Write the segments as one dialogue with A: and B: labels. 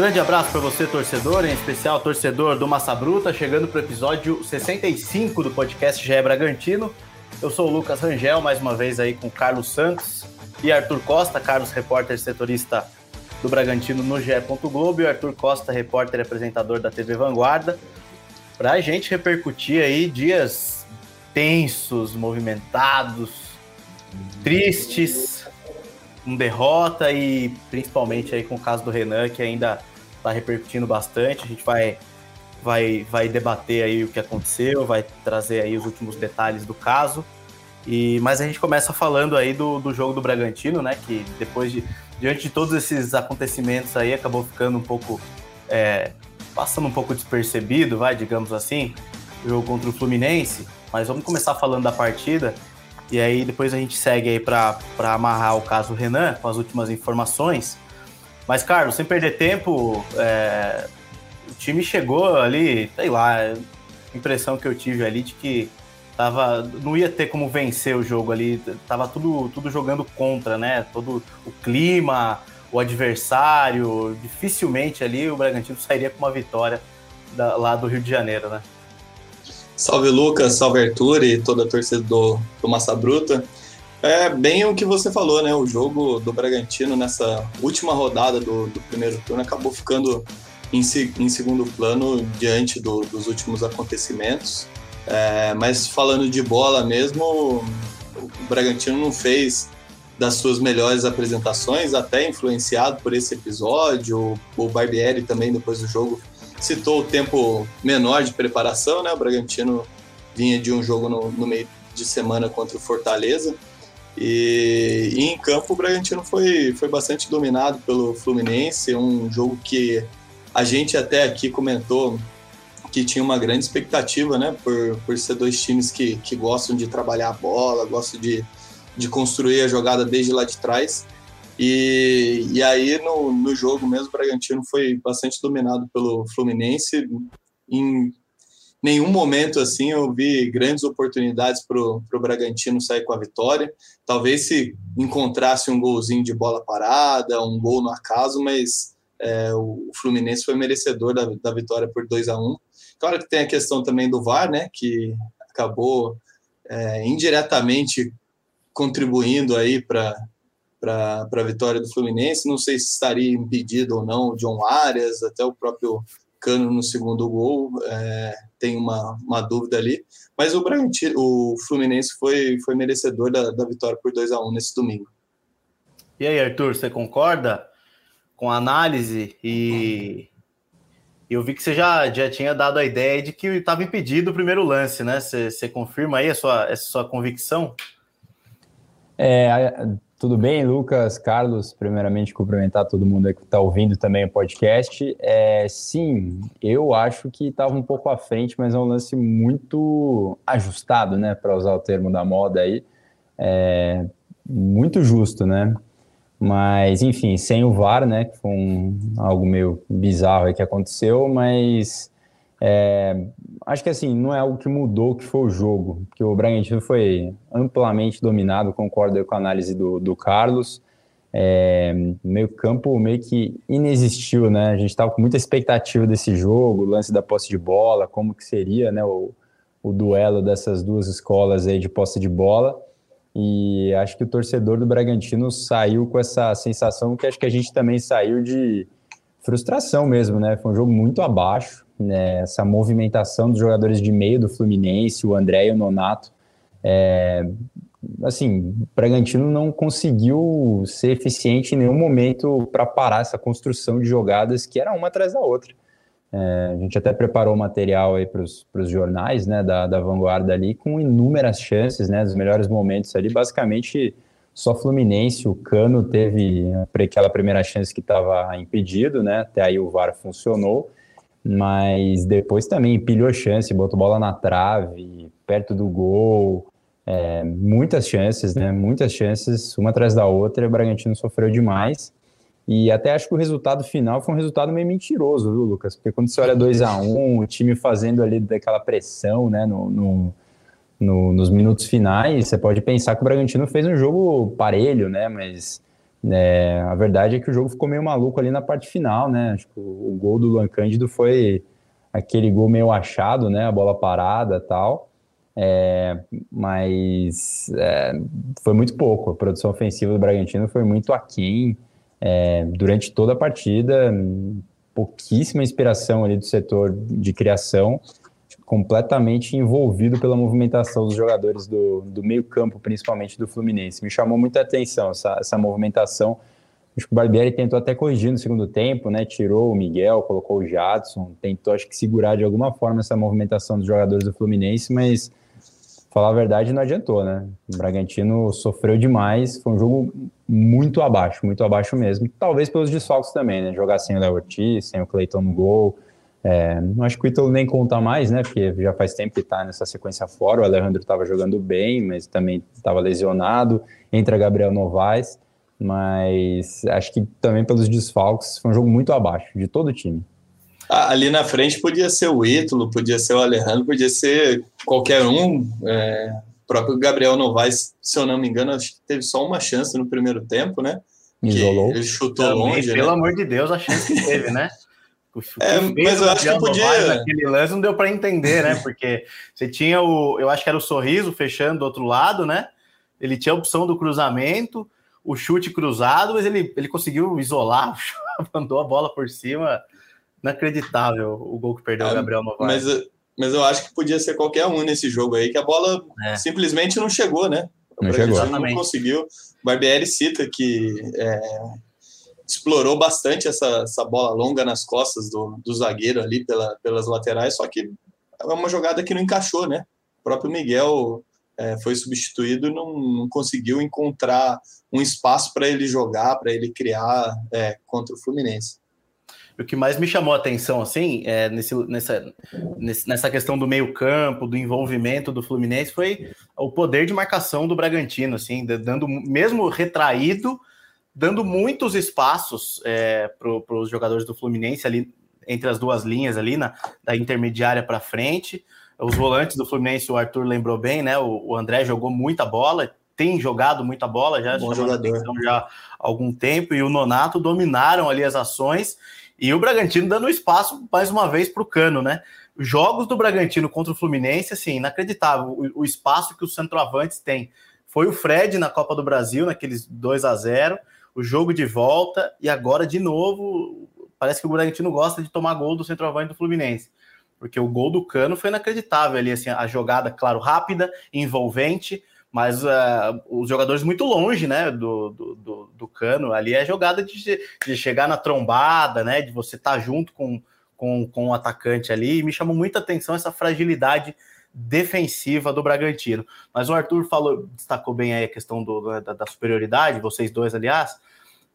A: Grande abraço para você, torcedor, em especial torcedor do Massa Bruta, chegando para o episódio 65 do podcast GE Bragantino. Eu sou o Lucas Rangel, mais uma vez aí com Carlos Santos e Arthur Costa, Carlos, repórter setorista do Bragantino no GE. Globo, e Arthur Costa, repórter e apresentador da TV Vanguarda, para a gente repercutir aí dias tensos, movimentados, tristes, com derrota e principalmente aí com o caso do Renan, que ainda está repercutindo bastante. A gente vai, vai, vai debater aí o que aconteceu, vai trazer aí os últimos detalhes do caso. E, mas a gente começa falando aí do, do jogo do Bragantino, né? Que depois de diante de todos esses acontecimentos aí acabou ficando um pouco é, passando um pouco despercebido, vai, digamos assim, o jogo contra o Fluminense. Mas vamos começar falando da partida. E aí depois a gente segue aí para amarrar o caso Renan com as últimas informações. Mas, Carlos, sem perder tempo, é, o time chegou ali, sei lá, impressão que eu tive ali de que tava, não ia ter como vencer o jogo ali, tava tudo, tudo jogando contra, né? Todo o clima, o adversário, dificilmente ali o Bragantino sairia com uma vitória da, lá do Rio de Janeiro, né?
B: Salve Lucas, salve Arthur e toda a torcida do, do Massa Bruta. É bem o que você falou, né? O jogo do Bragantino nessa última rodada do, do primeiro turno acabou ficando em, em segundo plano diante do, dos últimos acontecimentos. É, mas falando de bola mesmo, o Bragantino não fez das suas melhores apresentações, até influenciado por esse episódio. O Barbieri também, depois do jogo, citou o tempo menor de preparação, né? O Bragantino vinha de um jogo no, no meio de semana contra o Fortaleza. E, e, em campo o Bragantino foi, foi bastante dominado pelo Fluminense, um jogo que a gente até aqui comentou que tinha uma grande expectativa, né? Por, por ser dois times que, que gostam de trabalhar a bola, gostam de, de construir a jogada desde lá de trás. E, e aí, no, no jogo mesmo, o Bragantino foi bastante dominado pelo Fluminense. Em nenhum momento, assim, eu vi grandes oportunidades para o Bragantino sair com a vitória. Talvez se encontrasse um golzinho de bola parada, um gol no acaso, mas é, o Fluminense foi merecedor da, da vitória por 2 a 1 Claro que tem a questão também do VAR, né, que acabou é, indiretamente contribuindo aí para para a vitória do Fluminense. Não sei se estaria impedido ou não o John Arias, até o próprio Cano no segundo gol, é, tem uma, uma dúvida ali. Mas o Bragantino, o Fluminense foi, foi merecedor da, da vitória por 2 a 1 nesse domingo.
A: E aí, Arthur, você concorda com a análise? E eu vi que você já, já tinha dado a ideia de que estava impedido o primeiro lance, né? Você, você confirma aí a sua, essa sua convicção?
C: É, tudo bem, Lucas, Carlos? Primeiramente, cumprimentar todo mundo que está ouvindo também o podcast. É, sim, eu acho que estava um pouco à frente, mas é um lance muito ajustado, né? Para usar o termo da moda aí. É, muito justo, né? Mas, enfim, sem o VAR, né? Que foi um, algo meio bizarro aí que aconteceu, mas é, acho que assim, não é algo que mudou que foi o jogo, porque o Bragantino foi amplamente dominado, concordo com a análise do, do Carlos. É, meio campo meio que inexistiu, né? A gente estava com muita expectativa desse jogo, o lance da posse de bola, como que seria, né? O, o duelo dessas duas escolas aí de posse de bola. E acho que o torcedor do Bragantino saiu com essa sensação que acho que a gente também saiu de frustração mesmo, né? Foi um jogo muito abaixo, né? Essa movimentação dos jogadores de meio do Fluminense, o André e o Nonato. É, assim, o Bragantino não conseguiu ser eficiente em nenhum momento para parar essa construção de jogadas que era uma atrás da outra. É, a gente até preparou material aí para os jornais, né, da, da vanguarda ali, com inúmeras chances, né, dos melhores momentos ali, basicamente só Fluminense, o Cano teve aquela primeira chance que estava impedido, né? Até aí o VAR funcionou, mas depois também pilhou chance, botou bola na trave, perto do gol, é, muitas chances, né? Muitas chances, uma atrás da outra, o Bragantino sofreu demais. E até acho que o resultado final foi um resultado meio mentiroso, viu, Lucas? Porque quando você olha 2 a 1 um, o time fazendo ali daquela pressão, né, no, no no, nos minutos finais, você pode pensar que o Bragantino fez um jogo parelho, né? Mas É, a verdade é que o jogo ficou meio maluco ali na parte final, né? Acho que o, o gol do Luan Cândido foi aquele gol meio achado, né? A bola parada tal. É, mas é, foi muito pouco. A produção ofensiva do Bragantino foi muito aquém é, durante toda a partida. Pouquíssima inspiração ali do setor de criação, completamente envolvido pela movimentação dos jogadores do, do meio-campo, principalmente do Fluminense. Me chamou muita atenção essa, essa movimentação. Acho que o Barbieri tentou até corrigir no segundo tempo, né? Tirou o Miguel, colocou o Jadson, tentou acho que segurar de alguma forma essa movimentação dos jogadores do Fluminense, mas falar a verdade, não adiantou, né? O Bragantino sofreu demais, foi um jogo muito abaixo, muito abaixo mesmo. Talvez pelos desfalques também, né? Jogar sem o Léo Ortiz, sem o Cleiton no gol. É, não acho que o Ítalo nem conta mais, né? Porque já faz tempo que tá nessa sequência fora. O Alejandro estava jogando bem, mas também estava lesionado. Entra Gabriel Novaes, mas acho que também pelos desfalques foi um jogo muito abaixo de todo o time
B: ali na frente podia ser o Ítalo, podia ser o Alejandro, podia ser qualquer um. É, o próprio Gabriel Novaes, se eu não me engano, acho que teve só uma chance no primeiro tempo, né?
C: Isolou.
B: Ele chutou Também, longe.
A: Pelo
B: né?
A: amor de Deus, a chance que teve, né?
B: É, mas eu acho que podia.
A: Aquele lance não deu para entender, né? Porque você tinha o. Eu acho que era o sorriso fechando do outro lado, né? Ele tinha a opção do cruzamento, o chute cruzado, mas ele, ele conseguiu isolar, mandou a bola por cima inacreditável o gol que perdeu é, o Gabriel
B: Novaes. Mas, mas eu acho que podia ser qualquer um nesse jogo aí, que a bola é. simplesmente não chegou, né?
C: Não chegou.
B: Não conseguiu. O Barbieri cita que é, explorou bastante essa, essa bola longa nas costas do, do zagueiro ali pela, pelas laterais, só que é uma jogada que não encaixou, né? O próprio Miguel é, foi substituído e não, não conseguiu encontrar um espaço para ele jogar, para ele criar é, contra o Fluminense
A: o que mais me chamou a atenção, assim, é, nesse, nessa, nessa questão do meio-campo, do envolvimento do Fluminense, foi o poder de marcação do Bragantino, assim, dando, mesmo retraído, dando muitos espaços é, para os jogadores do Fluminense ali entre as duas linhas ali, na, da intermediária para frente. Os volantes do Fluminense, o Arthur lembrou bem, né? O, o André jogou muita bola, tem jogado muita bola já,
B: Bom jogador.
A: já há algum tempo, e o Nonato dominaram ali as ações e o Bragantino dando espaço mais uma vez para o Cano, né? Jogos do Bragantino contra o Fluminense, assim, inacreditável. O, o, espaço que os centroavantes têm. Foi o Fred na Copa do Brasil, naqueles 2 a 0 o jogo de volta, e agora de novo. Parece que o Bragantino gosta de tomar gol do centroavante do Fluminense. Porque o gol do Cano foi inacreditável ali, assim, a jogada, claro, rápida, envolvente, mas uh, os jogadores muito longe, né, do, do, do, do cano, ali é jogada de, de, chegar na trombada, né, de você estar tá junto com, com, com o atacante ali, e me chamou muita atenção essa fragilidade defensiva do Bragantino. Mas o Arthur falou, destacou bem aí a questão do, da, da superioridade, vocês dois, aliás,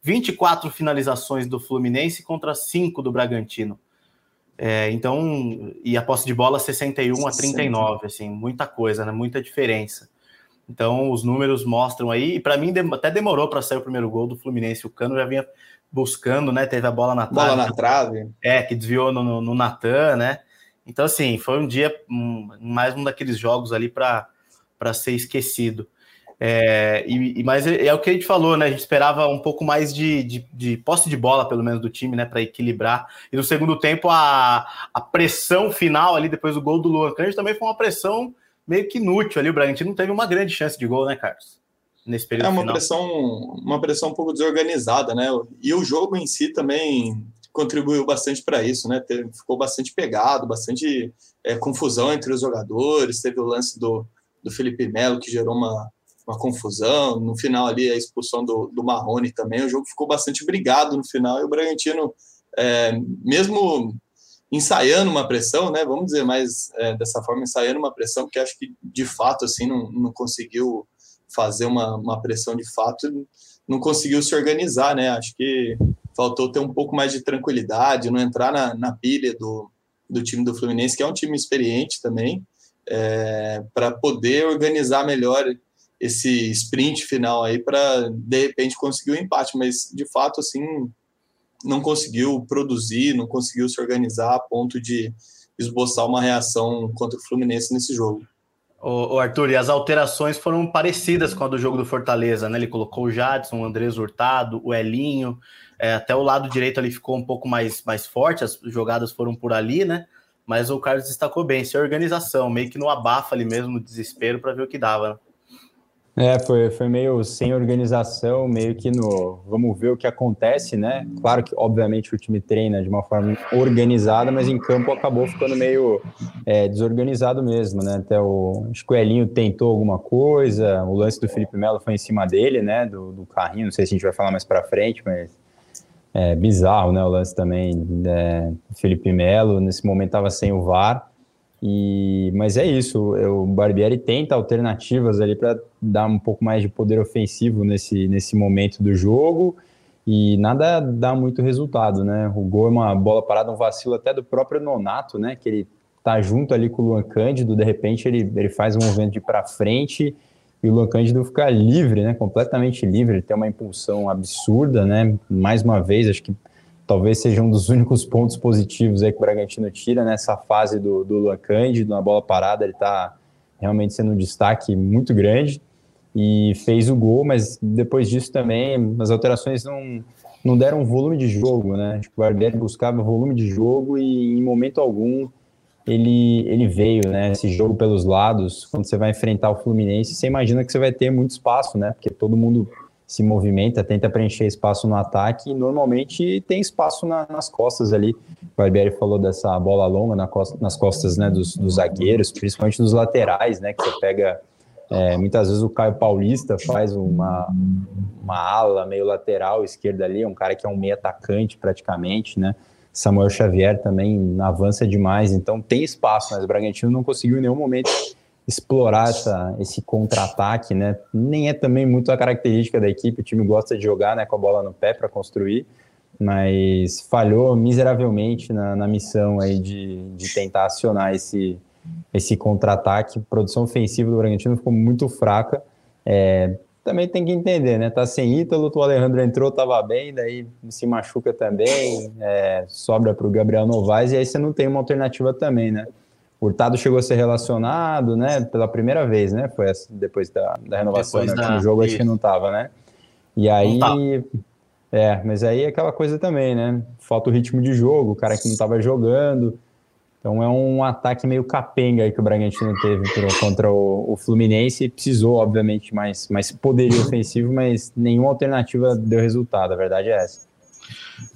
A: 24 finalizações do Fluminense contra 5 do Bragantino. É, então, e a posse de bola 61 a 39, assim, muita coisa, né? Muita diferença. Então, os números mostram aí, e para mim até demorou para sair o primeiro gol do Fluminense. O Cano já vinha buscando, né? Teve a bola na
B: trave. Bola na trave.
A: É, que desviou no, no, no Natan, né? Então, assim, foi um dia, mais um daqueles jogos ali para ser esquecido. É, e, e, mas é, é, o que a gente falou, né? A gente esperava um pouco mais de, de, de posse de bola, pelo menos, do time, né? Para equilibrar. E no segundo tempo, a, a pressão final ali, depois do gol do Luan Cândido, também foi uma pressão meio que inútil ali. O Bragantino não teve uma grande chance de gol, né, Carlos?
B: Nesse período. É uma final. pressão, uma pressão um pouco desorganizada, né? E o jogo em si também contribuiu bastante para isso, né? Teve, ficou bastante pegado, bastante é, confusão entre os jogadores. Teve o lance do, do Felipe Melo que gerou uma, uma confusão. No final ali, a expulsão do, do Marrone também. O jogo ficou bastante brigado no final e o Bragantino, é, mesmo ensaiando uma pressão, né? Vamos dizer mais é, dessa forma, ensaiando uma pressão, porque acho que de fato assim não, não conseguiu fazer uma, uma pressão de fato, não conseguiu se organizar, né? Acho que faltou ter um pouco mais de tranquilidade, não entrar na, na pilha do, do time do Fluminense, que é um time experiente também, é, para poder organizar melhor esse sprint final aí para de repente conseguir o um empate, mas de fato assim não conseguiu produzir, não conseguiu se organizar a ponto de esboçar uma reação contra o Fluminense nesse jogo.
A: O, Arthur, e as alterações foram parecidas com a do jogo do Fortaleza, né? Ele colocou o Jadson, o Andrés Hurtado, o Elinho, é, até o lado direito ali ficou um pouco mais, mais forte, as jogadas foram por ali, né? Mas o Carlos destacou bem, sem organização, meio que no abafa ali mesmo, no desespero, para ver o que dava. Né?
C: É, foi, foi meio sem organização, meio que no vamos ver o que acontece, né? Claro que, obviamente, o time treina de uma forma organizada, mas em campo acabou ficando meio é, desorganizado mesmo, né? Até o, acho que o Elinho tentou alguma coisa, o lance do Felipe Melo foi em cima dele, né? Do, do carrinho, não sei se a gente vai falar mais para frente, mas é bizarro, né? O lance também é, Felipe Melo, nesse momento estava sem o VAR. E, mas é isso, o Barbieri tenta alternativas ali para dar um pouco mais de poder ofensivo nesse, nesse momento do jogo e nada dá muito resultado, né? O gol é uma bola parada, um vacilo até do próprio Nonato, né? Que ele tá junto ali com o Luan Cândido, de repente ele, ele faz um movimento de para frente e o Luan Cândido fica livre, né? Completamente livre, tem uma impulsão absurda, né? Mais uma vez, acho que talvez seja um dos únicos pontos positivos aí que o Bragantino tira nessa fase do, do Cândido, na bola parada, ele está realmente sendo um destaque muito grande e fez o gol, mas depois disso também as alterações não, não deram volume de jogo, né? Acho que o Barbieri buscava volume de jogo e em momento algum ele, ele veio, né? Esse jogo pelos lados, quando você vai enfrentar o Fluminense, você imagina que você vai ter muito espaço, né? Porque todo mundo se movimenta, tenta preencher espaço no ataque e normalmente tem espaço na, nas costas ali. O Barbieri falou dessa bola longa na costa, nas costas né, dos, dos, zagueiros, principalmente dos laterais, né? Que você pega é, muitas vezes o Caio Paulista faz uma, uma ala meio lateral esquerda ali, um cara que é um meio atacante praticamente, né? Samuel Xavier também avança demais, então tem espaço, mas o Bragantino não conseguiu em nenhum momento explorar essa, esse contra-ataque, né? Nem é também muito a característica da equipe, o time gosta de jogar né, com a bola no pé para construir, mas falhou miseravelmente na, na missão aí de, de tentar acionar esse, esse contra-ataque. A produção ofensiva do Bragantino ficou muito fraca. É, também tem que entender, né? Tá sem Ítalo, o Alejandro entrou, tava bem, daí se machuca também, é, sobra para o Gabriel Novaes, e aí você não tem uma alternativa também, né? Hurtado chegou a ser relacionado, né? Pela primeira vez, né? Foi depois da, da renovação depois né? da... no jogo, acho que não tava, né? E aí. É, mas aí é aquela coisa também, né? Falta o ritmo de jogo, o cara que não tava jogando. Então é um ataque meio capenga aí que o Bragantino teve contra o, o Fluminense. Precisou, obviamente, mais, mais poderio ofensivo, mas nenhuma alternativa deu resultado. A verdade é essa.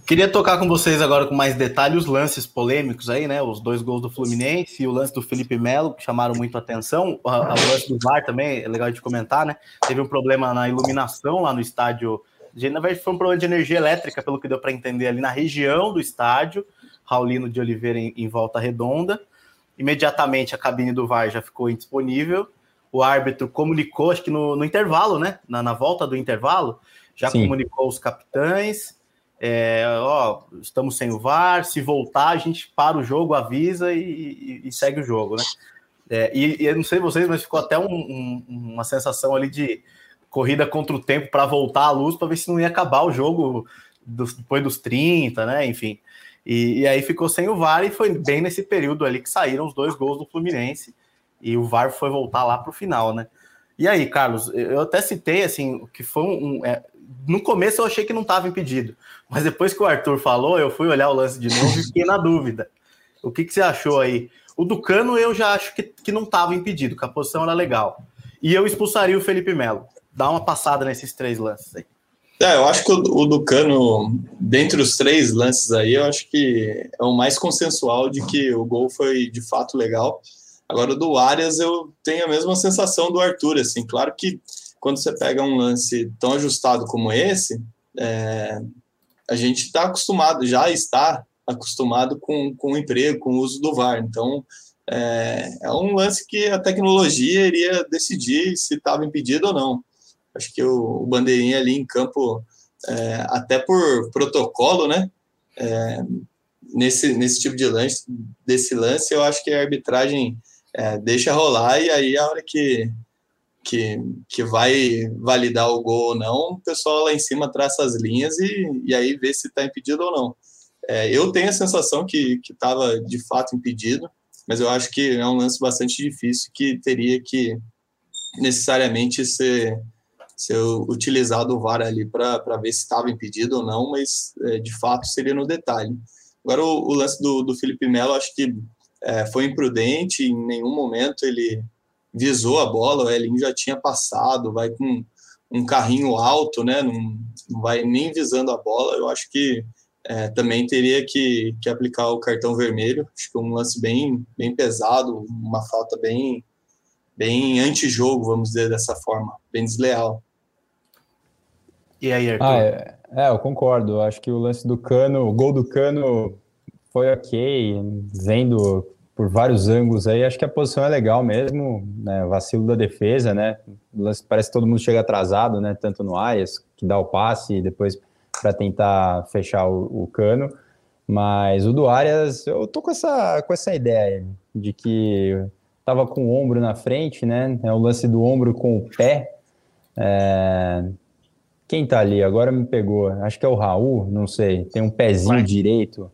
A: Queria tocar com vocês agora com mais detalhes os lances polêmicos aí, né? Os dois gols do Fluminense e o lance do Felipe Melo, que chamaram muito atenção. O, lance do VAR também é legal de comentar, né? Teve um problema na iluminação lá no estádio. Na verdade, foi um problema de energia elétrica, pelo que deu para entender ali na região do estádio. Raulino de Oliveira em, em volta redonda. Imediatamente a cabine do VAR já ficou indisponível. O árbitro comunicou, acho que no, no intervalo, né? Na, na volta do intervalo, já Sim. comunicou os capitães é, ó, estamos sem o VAR, se voltar, a gente para o jogo, avisa e, e, e segue o jogo, né? É, e, e, eu não sei vocês, mas ficou até um, um, uma sensação ali de corrida contra o tempo para voltar à luz para ver se não ia acabar o jogo depois dos 30, né? Enfim. E, e, aí ficou sem o VAR e foi bem nesse período ali que saíram os dois gols do Fluminense e o VAR foi voltar lá para o final, né? E aí, Carlos, eu até citei assim que foi um, é, no começo eu achei que não estava impedido, mas depois que o Arthur falou, eu fui olhar o lance de novo e fiquei na dúvida. O que, que você achou aí? O Ducano eu já acho que, que não estava impedido, que a posição era legal. E eu expulsaria o Felipe Melo. Dá uma passada nesses três lances aí.
B: É, eu acho que o, o Ducano, dentre os três lances aí, eu acho que é o mais consensual de que o gol foi de fato legal. Agora, do Arias, eu tenho a mesma sensação do Arthur, assim, claro que quando você pega um lance tão ajustado como esse, é, a gente está acostumado, já está acostumado com, com o emprego, com o uso do VAR. Então, é, é um lance que a tecnologia iria decidir se estava impedido ou não. Acho que o, o bandeirinha ali em campo, é, até por protocolo, né? É, nesse, nesse tipo de lance, desse lance, eu acho que a arbitragem é, deixa rolar e aí a hora que que, que vai validar o gol ou não, o pessoal lá em cima traça as linhas e, e aí vê se está impedido ou não. É, eu tenho a sensação que estava de fato impedido. mas eu acho que é um lance bastante difícil que teria que necessariamente ser, ser utilizado o VAR ali para ver se estava impedido ou não, mas é, de fato seria no detalhe. Agora, o, o lance do, do Felipe Melo, acho que é, foi imprudente, em nenhum momento ele visou a bola, o Elinho já tinha passado, vai com um carrinho alto, né? Não, não vai nem visando a bola. Eu acho que é, também teria que, que aplicar o cartão vermelho. Acho que um lance bem, bem pesado, uma falta bem, bem antijogo, vamos dizer dessa forma, bem desleal.
C: E aí, Arthur? Ah, é, é, eu concordo. Acho que o lance do Cano, o gol do Cano foi ok, vendo por vários ângulos aí, acho que a posição é legal mesmo, né? Vacilo da defesa, né? Parece que todo mundo chega atrasado, né? Tanto no Arias, que dá o passe e depois para tentar fechar o, o, cano. Mas o do Arias, eu tô com essa, com essa ideia de que tava com o ombro na frente, né? É o lance do ombro com o pé. É... Quem tá ali? Agora me pegou. Acho que é o Raul, não sei. Tem um pezinho direito.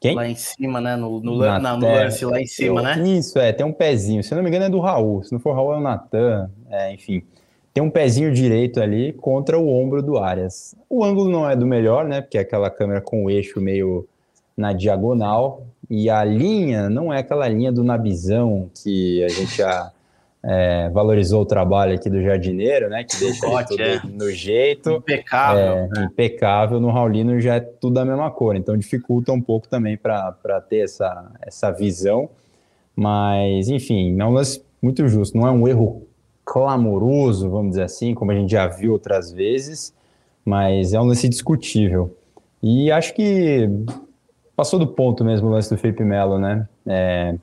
A: Quem? Lá em cima, né? No, no, na no lance lá em cima, eu, né?
C: Isso, é. Tem um pezinho. Se eu não me engano, é do Raul. Se não for Raul, é o Natan. É, enfim tem um pezinho direito ali contra o ombro do Arias. O ângulo não é do melhor, né? Porque é aquela câmera com o eixo meio na diagonal. E a linha não é aquela linha do Nabizão que a gente já é, valorizou o trabalho aqui do jardineiro, né? Que deixa Bote, tudo é. no jeito.
A: Impecável.
C: É, impecável. No Raulino já é tudo da mesma cor. Então dificulta um pouco também para ter essa, essa visão. Mas, enfim, é um lance muito justo. Não é um erro clamoroso, vamos dizer assim, como a gente já viu outras vezes, mas é um lance discutível. E acho que passou do ponto mesmo o lance do Felipe Melo, né? É,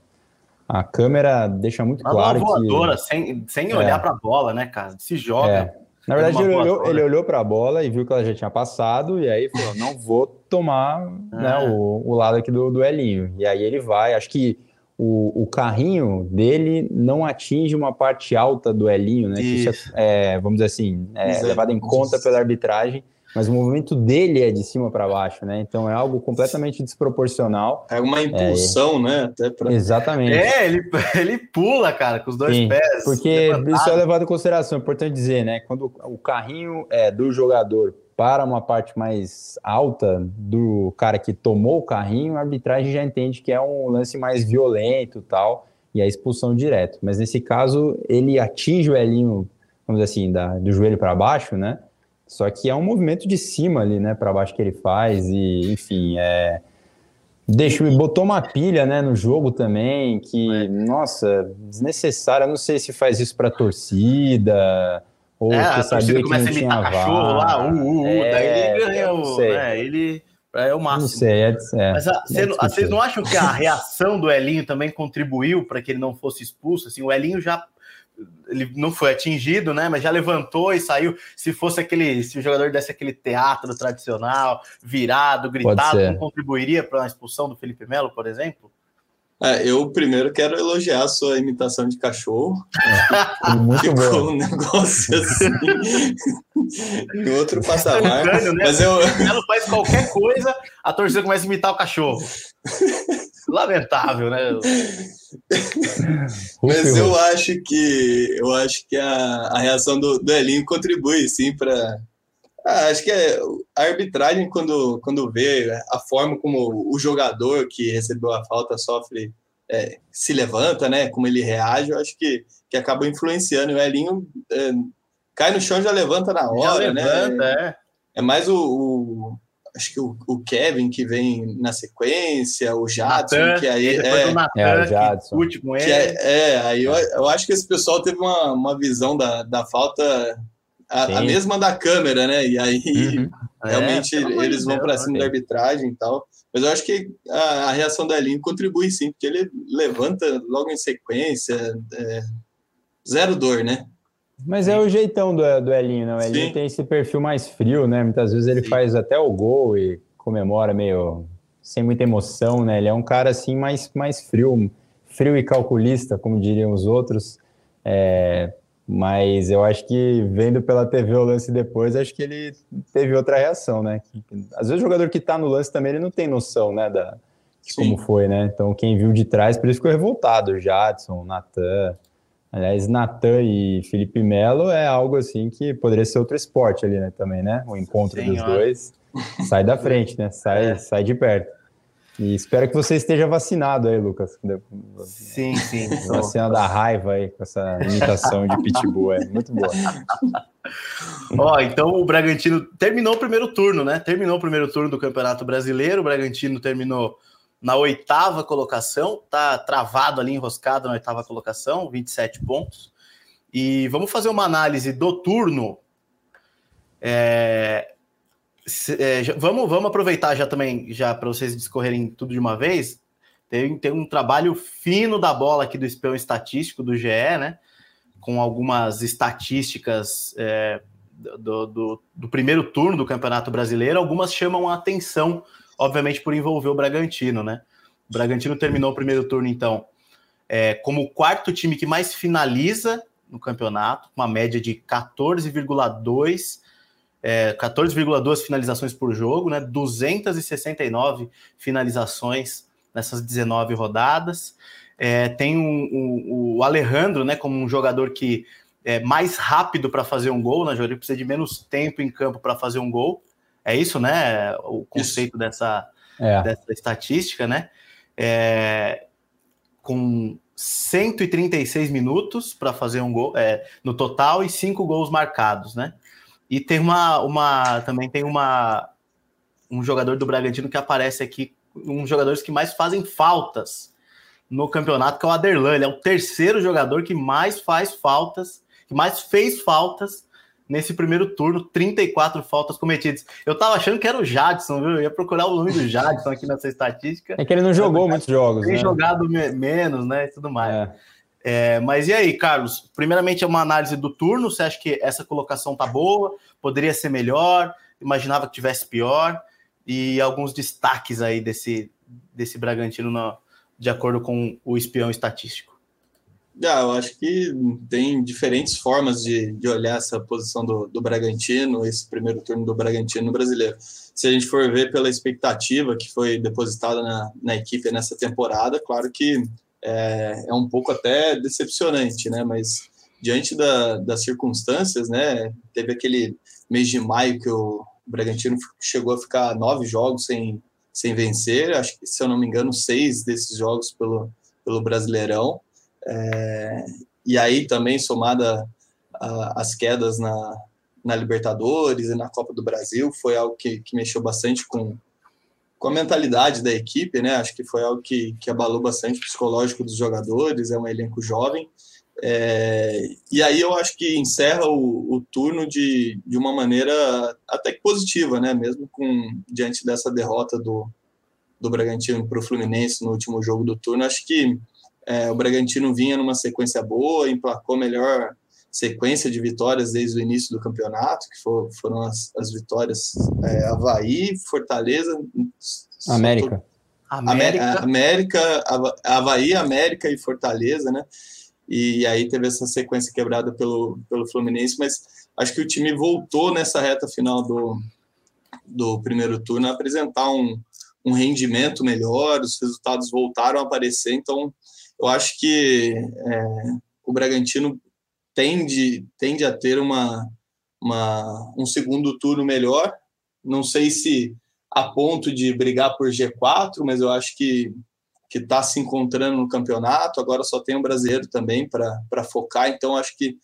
C: a câmera deixa muito
A: uma
C: claro
A: voadora, que... sem, sem é. olhar para a bola, né, cara? Se joga. É.
C: Na verdade, ele olhou, ele olhou, para a bola e viu que ela já tinha passado, e aí falou: não vou tomar né, é. o, o lado aqui do, do Elinho. E aí ele vai, acho que o, o carrinho dele não atinge uma parte alta do elinho, né? Isso, isso é, é, vamos dizer assim, é levado em conta pela arbitragem, mas o movimento dele é de cima para baixo, né? Então é algo completamente desproporcional.
B: É uma impulsão, é, né? Até
C: pra... Exatamente.
A: É, ele, ele pula, cara, com os dois Sim, pés.
C: Porque levantados. isso é levado em consideração, é importante dizer, né? Quando o carrinho é do jogador para uma parte mais alta do cara que tomou o carrinho, a arbitragem já entende que é um lance mais violento tal, e a expulsão direto. Mas nesse caso, ele atinge o elinho, vamos dizer assim, da, do joelho para baixo, né? Só que é um movimento de cima ali, né, para baixo que ele faz, e enfim, é. Deixou, botou uma pilha né, no jogo também, que, é. nossa, desnecessária. Não sei se faz isso para torcida,
A: ou é, a torcida começa a imitar cachorro lá, uh, uh, uh, é, daí ele ganha o. Né, ele é o máximo.
C: Não sei, é, é,
A: Mas a, cê, é vocês não acham que a reação do Elinho também contribuiu para que ele não fosse expulso? Assim, o Elinho já ele não foi atingido, né? Mas já levantou e saiu. Se fosse aquele, se o jogador desse aquele teatro tradicional, virado, gritado, não contribuiria para a expulsão do Felipe Melo, por exemplo?
B: É, eu primeiro quero elogiar a sua imitação de cachorro.
C: É, muito Ficou
B: bom. um negócio assim. em outro patamar. É
A: né? Mas eu... Ela faz qualquer coisa, a torcida começa a imitar o cachorro. Lamentável, né?
B: Mas eu acho que eu acho que a, a reação do, do Elinho contribui sim para ah, acho que é, a arbitragem, quando, quando vê a forma como o jogador que recebeu a falta sofre, é, se levanta, né? Como ele reage, eu acho que, que acaba influenciando. O Elinho é, cai no chão já levanta na hora, já levanta, né? É. é mais o, o, acho que o, o, Kevin que vem na sequência, o Jadson, Nathan, que aí
A: é, Nathan, é, o Jadson. Que, com ele.
B: é, é, aí eu, eu acho que esse pessoal teve uma, uma visão da, da falta a, a, mesma da câmera, né? E aí uhum. realmente é, eles vão para cima da arbitragem e tal. Mas eu acho que a, a, reação da Elinho contribui sim, porque ele levanta logo em sequência, é, zero dor, né?
C: Mas é o jeitão do, do Elinho, não? O Elinho sim. tem esse perfil mais frio, né? Muitas vezes ele sim. faz até o gol e comemora meio sem muita emoção, né? Ele é um cara assim mais, mais frio, frio e calculista, como diriam os outros. É, mas eu acho que vendo pela TV o lance depois, acho que ele teve outra reação, né? Às vezes o jogador que tá no lance também, ele não tem noção, né? Da, como foi, né? Então, quem viu de trás, por isso ficou revoltado. O Jadson, o Natan. Aliás, Natan e Felipe Melo é algo assim que poderia ser outro esporte ali, né? Também, né? O encontro Senhora. dos dois. Sai da frente, né? Sai, é. sai de perto. E espero que você esteja vacinado aí, Lucas.
A: Sim, sim.
C: Vacina da raiva aí, com essa imitação de pitbull, é muito boa.
A: Ó, então o Bragantino terminou o primeiro turno, né? Terminou o primeiro turno do Campeonato Brasileiro. O Bragantino terminou na oitava colocação, tá travado ali, enroscado na oitava colocação, 27 pontos. E vamos fazer uma análise do turno. É, é, vamos, vamos aproveitar já também, já para vocês discorrerem tudo de uma vez. Tem, tem um trabalho fino da bola aqui do espião estatístico do GE, né? Com algumas estatísticas é, do, do, do, primeiro turno do Campeonato Brasileiro. Algumas chamam a atenção, obviamente, por envolver o Bragantino, né? O Bragantino terminou o primeiro turno, então, é, como o quarto time que mais finaliza no campeonato, com uma média de 14,2 é, 14,2 finalizações por jogo, né? 269 finalizações nessas 19 rodadas. É, tem um, um, o Alejandro, né, como um jogador que é mais rápido para fazer um gol, né? Jogador precisa de menos tempo em campo para fazer um gol. É isso, né? O conceito dessa, é. dessa estatística, né? É, com 136 minutos para fazer um gol é, no total e cinco gols marcados, né? E tem uma, uma também tem uma um jogador do Bragantino que aparece aqui, um dos jogadores que mais fazem faltas no campeonato, que é o Aderlan. Ele é o terceiro jogador que mais faz faltas, que mais fez faltas nesse primeiro turno, 34 faltas cometidas. Eu tava achando que era o Jadson, viu? Eu ia procurar o nome do Jadson aqui nessa estatística.
C: É que ele não jogou muitos jogos,
A: tem né? jogado me menos, né, e tudo mais. É. É, mas e aí, Carlos? Primeiramente é uma análise do turno. Você acha que essa colocação tá boa? Poderia ser melhor? Imaginava que tivesse pior? E alguns destaques aí desse, desse Bragantino no, de acordo com o espião estatístico.
B: Ah, eu acho que tem diferentes formas de, de olhar essa posição do, do Bragantino, esse primeiro turno do Bragantino brasileiro. Se a gente for ver pela expectativa que foi depositada na, na equipe nessa temporada, claro que é, é um pouco até decepcionante, né? Mas diante da, das circunstâncias, né? Teve aquele mês de maio que o Bragantino chegou a ficar nove jogos sem, sem vencer, acho que, se eu não me engano, seis desses jogos pelo, pelo Brasileirão. É, e aí também somada as quedas na, na Libertadores e na Copa do Brasil, foi algo que, que mexeu bastante com, com a mentalidade da equipe, né? Acho que foi algo que, que abalou bastante o psicológico dos jogadores, é um elenco jovem. É, e aí eu acho que encerra o, o, turno de, de uma maneira até que positiva, né? Mesmo com diante dessa derrota do, do Bragantino para o Fluminense no último jogo do turno, acho que é, o Bragantino vinha numa sequência boa, emplacou melhor sequência de vitórias desde o início do campeonato, que for, foram as, as vitórias é, Havaí, Fortaleza,
C: América.
B: América. América, Havaí, América e Fortaleza, né? E aí teve essa sequência quebrada pelo, pelo Fluminense, mas acho que o time voltou nessa reta final do, do primeiro turno a apresentar um, um rendimento melhor, os resultados voltaram a aparecer, então eu acho que é, o Bragantino tende, tende a ter uma, uma, um segundo turno melhor. Não sei se a ponto de brigar por G4, mas eu acho que que está se encontrando no campeonato. Agora só tem o brasileiro também para focar. Então acho que